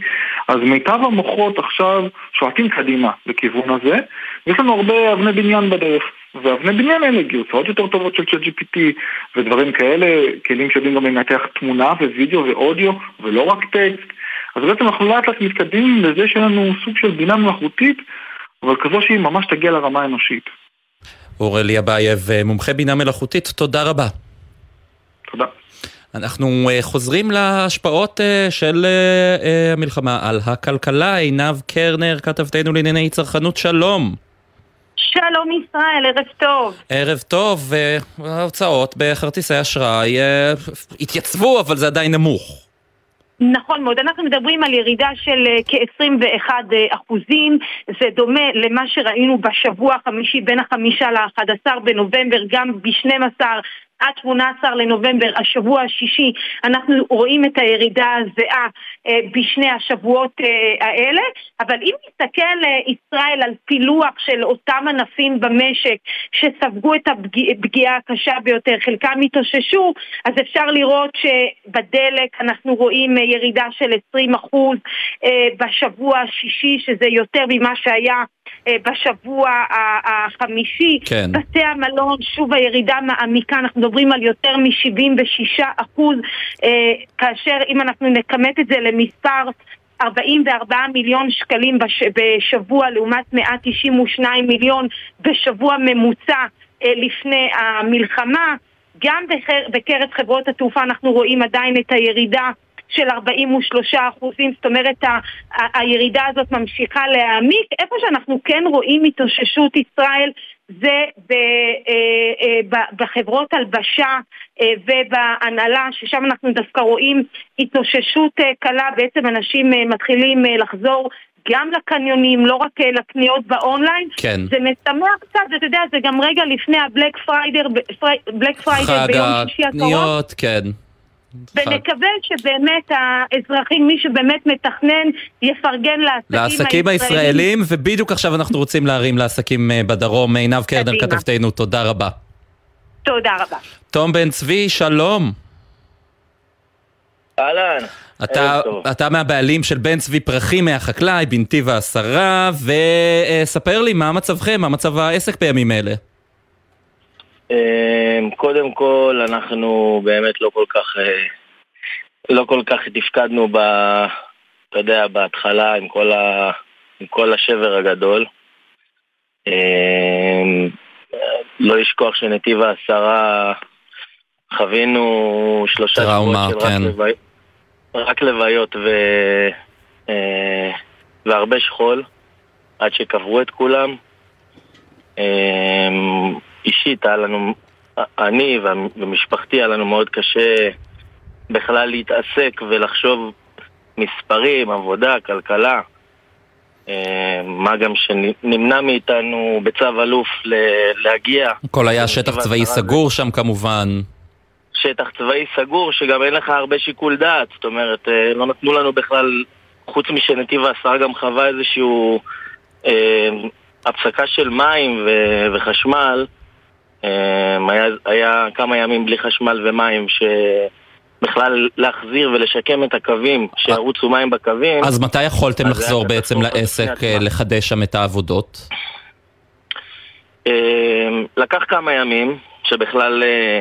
אז מיטב המוחות עכשיו שועטים קדימה לכיוון הזה, ויש לנו הרבה אבני בניין בדרך. ואבני בניין האלה גרסאות יותר טובות של ChatGPT ודברים כאלה, כלים שיודעים גם לנתח תמונה ווידאו ואודיו ולא רק טקסט. אז בעצם אנחנו לאט לאט מתקדמים לזה שאין לנו סוג של בינה מלאכותית, אבל כזו שהיא ממש תגיע לרמה האנושית. אורלי אבייב, מומחה בינה מלאכותית, תודה רבה. תודה. אנחנו uh, חוזרים להשפעות uh, של המלחמה על הכלכלה. עינב קרנר, כתבתנו לענייני צרכנות, שלום. שלום ישראל, ערב טוב. ערב טוב, ההוצאות בכרטיסי אשראי התייצבו, אבל זה עדיין נמוך. נכון מאוד, אנחנו מדברים על ירידה של כ-21 אחוזים, זה דומה למה שראינו בשבוע החמישי בין החמישה ל-11 בנובמבר, גם ב-12 עד 18 לנובמבר, השבוע השישי, אנחנו רואים את הירידה הזהה אה, בשני השבועות אה, האלה, אבל אם נסתכל אה, ישראל על פילוח של אותם ענפים במשק שספגו את הפגיעה הקשה ביותר, חלקם התאוששו, אז אפשר לראות שבדלק אנחנו רואים ירידה של 20 אחוז בשבוע השישי, שזה יותר ממה שהיה בשבוע החמישי. כן. בתי המלון, שוב הירידה מעמיקה, אנחנו מדברים על יותר מ-76 אחוז, אה, כאשר אם אנחנו נכמת את זה למספר 44 מיליון שקלים בש, בשבוע לעומת 192 מיליון בשבוע ממוצע אה, לפני המלחמה. גם בקרב חברות התעופה אנחנו רואים עדיין את הירידה של 43 אחוזים, זאת אומרת ה, ה, הירידה הזאת ממשיכה להעמיק. איפה שאנחנו כן רואים התאוששות ישראל זה ב, אה, אה, ב, בחברות הלבשה אה, ובהנעלה, ששם אנחנו דווקא רואים התאוששות אה, קלה, בעצם אנשים אה, מתחילים אה, לחזור גם לקניונים, לא רק אה, לקניות באונליין. כן. זה משמח קצת, אתה יודע, זה גם רגע לפני ה Black Friday, Black Friday חל ביום שישי הקרוב. הקניות, כן. ונקווה שבאמת האזרחים, מי שבאמת מתכנן, יפרגן לעסקים, לעסקים הישראלים, ובדיוק עכשיו אנחנו רוצים להרים לעסקים אה, בדרום. עינב קרנר קדימה. כתבתנו, תודה רבה. תודה רבה. תום בן צבי, שלום. אהלן. אתה. אתה מהבעלים של בן צבי פרחים מהחקלאי בנתיב העשרה, וספר לי מה מצבכם, מה מצב העסק בימים אלה. אמ, קודם כל, אנחנו באמת לא כל כך, אה, לא כל כך תפקדנו ב... אתה יודע, בהתחלה עם כל, ה, עם כל השבר הגדול. אמ, לא לשכוח שנתיב העשרה חווינו שלושה טראומה, שבועות של כן. רק, לווי, רק לוויות ו, אה, והרבה שכול עד שקברו את כולם. אישית היה לנו, אני ומשפחתי היה לנו מאוד קשה בכלל להתעסק ולחשוב מספרים, עבודה, כלכלה. אה, מה גם שנמנע מאיתנו בצו אלוף להגיע. הכל היה שטח צבאי סגור שם כמובן. שטח צבאי סגור, שגם אין לך הרבה שיקול דעת. זאת אומרת, אה, לא נתנו לנו בכלל, חוץ משנתיב העשרה גם חווה איזשהו אה, הפסקה של מים ו- וחשמל. אה, היה, היה כמה ימים בלי חשמל ומים, שבכלל להחזיר ולשקם את הקווים, שירוצו מים בקווים. אז מתי יכולתם אז לחזור בעצם לעסק, אה. לחדש שם את העבודות? אה, לקח כמה ימים, שבכלל אה,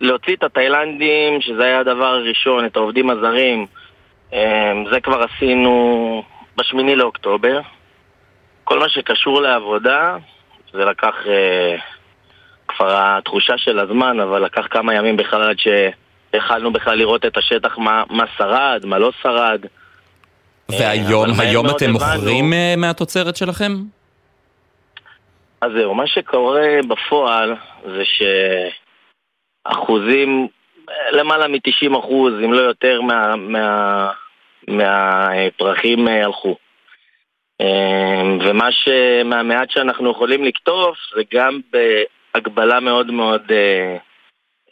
להוציא את התאילנדים, שזה היה הדבר הראשון, את העובדים הזרים, אה, זה כבר עשינו בשמיני לאוקטובר. כל מה שקשור לעבודה, זה לקח אה, כבר התחושה של הזמן, אבל לקח כמה ימים בכלל עד שהחלנו בכלל לראות את השטח, מה, מה שרד, מה לא שרד. והיום, היום אתם מוכרים אה, מהתוצרת שלכם? אז זהו, מה שקורה בפועל זה שאחוזים, למעלה מ-90 אחוז, אם לא יותר, מה, מה, מהפרחים אה, הלכו. אה, ומה ש... מהמעט שאנחנו יכולים לקטוף זה גם בהגבלה מאוד מאוד אה,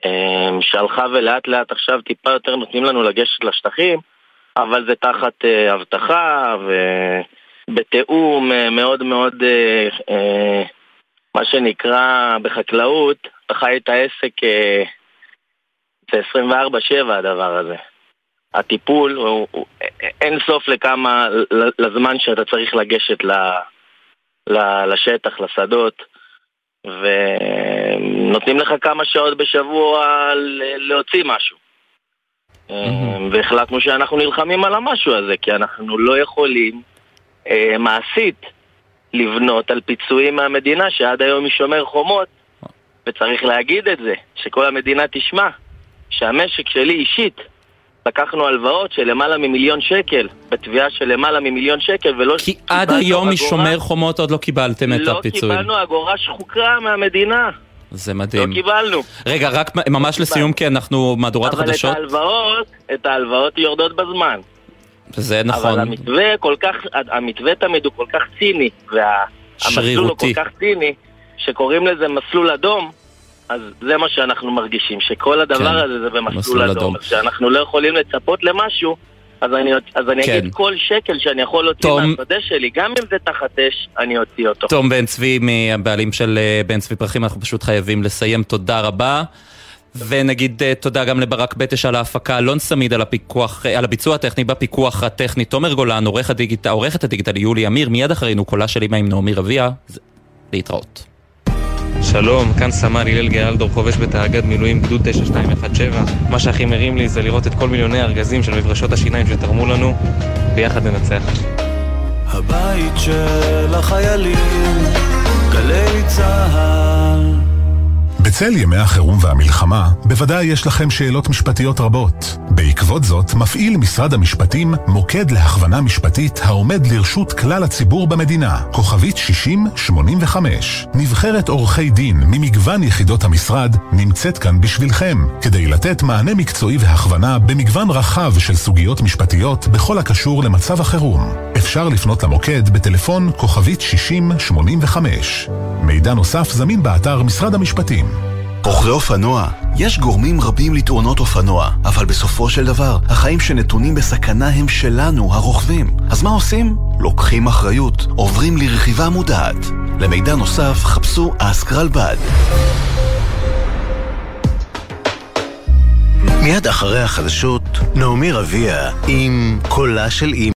אה, שהלכה ולאט לאט עכשיו טיפה יותר נותנים לנו לגשת לשטחים, אבל זה תחת אה, אבטחה ובתיאום אה, מאוד מאוד אה, אה, מה שנקרא בחקלאות, אתה חי את העסק, אה, זה 24-7 הדבר הזה. הטיפול הוא, הוא אין סוף לכמה, לזמן שאתה צריך לגשת ל, ל, לשטח, לשדות, ונותנים לך כמה שעות בשבוע ל- להוציא משהו. אה, והחלטנו שאנחנו נלחמים על המשהו הזה, כי אנחנו לא יכולים אה, מעשית לבנות על פיצויים מהמדינה שעד היום היא שומר חומות וצריך להגיד את זה, שכל המדינה תשמע שהמשק שלי אישית לקחנו הלוואות של למעלה ממיליון שקל בתביעה של למעלה ממיליון שקל ולא כי עד היום משומר חומות עוד לא קיבלתם את לא הפיצויים. קיבלנו אגורה שחוקה מהמדינה זה לא מדהים. קיבלנו רגע, רק ממש לסיום, כי אנחנו מהדורת אבל את החדשות. ההלוואות, את ההלוואות יורדות בזמן זה נכון. אבל המתווה כל כך, המתווה תמיד הוא כל כך ציני, והמסלול הוא שרירותי. כל כך ציני, שקוראים לזה מסלול אדום, אז זה מה שאנחנו מרגישים, שכל הדבר כן, הזה זה במסלול מסלול אדום. אדום. אז שאנחנו לא יכולים לצפות למשהו, אז אני, אז אני כן. אגיד כל שקל שאני יכול להוציא תום- מהשדה שלי, גם אם זה תחת אש, אני אוציא אותו. תום בן צבי, מהבעלים של אה, בן צבי פרחים, אנחנו פשוט חייבים לסיים. תודה רבה. ונגיד אה, תודה גם לברק בטש על ההפקה, אלון סמיד על הפיקוח, אה, על הביצוע הטכני בפיקוח הטכני, תומר גולן, עורך הדיגיט, עורכת הדיגיטל יולי אמיר, מיד אחרינו קולה של אמא עם נעמי רביע, להתראות. שלום, כאן סמל הלל גאלדור, חובש בתאגד מילואים גדוד 9217. מה שהכי מרים לי זה לראות את כל מיליוני הארגזים של מברשות השיניים שתרמו לנו, ביחד ננצח. הבית של החיילים, גלי צהל בצל ימי החירום והמלחמה, בוודאי יש לכם שאלות משפטיות רבות. בעקבות זאת, מפעיל משרד המשפטים מוקד להכוונה משפטית העומד לרשות כלל הציבור במדינה, כוכבית 6085. נבחרת עורכי דין ממגוון יחידות המשרד נמצאת כאן בשבילכם, כדי לתת מענה מקצועי והכוונה במגוון רחב של סוגיות משפטיות בכל הקשור למצב החירום. אפשר לפנות למוקד בטלפון כוכבית 6085. מידע נוסף זמין באתר משרד המשפטים. רוכבי אופנוע, יש גורמים רבים לתאונות אופנוע, אבל בסופו של דבר, החיים שנתונים בסכנה הם שלנו, הרוכבים. אז מה עושים? לוקחים אחריות, עוברים לרכיבה מודעת. למידע נוסף, חפשו אסק רלב"ד. מיד אחרי החדשות, נעמי רביע עם קולה של אימא.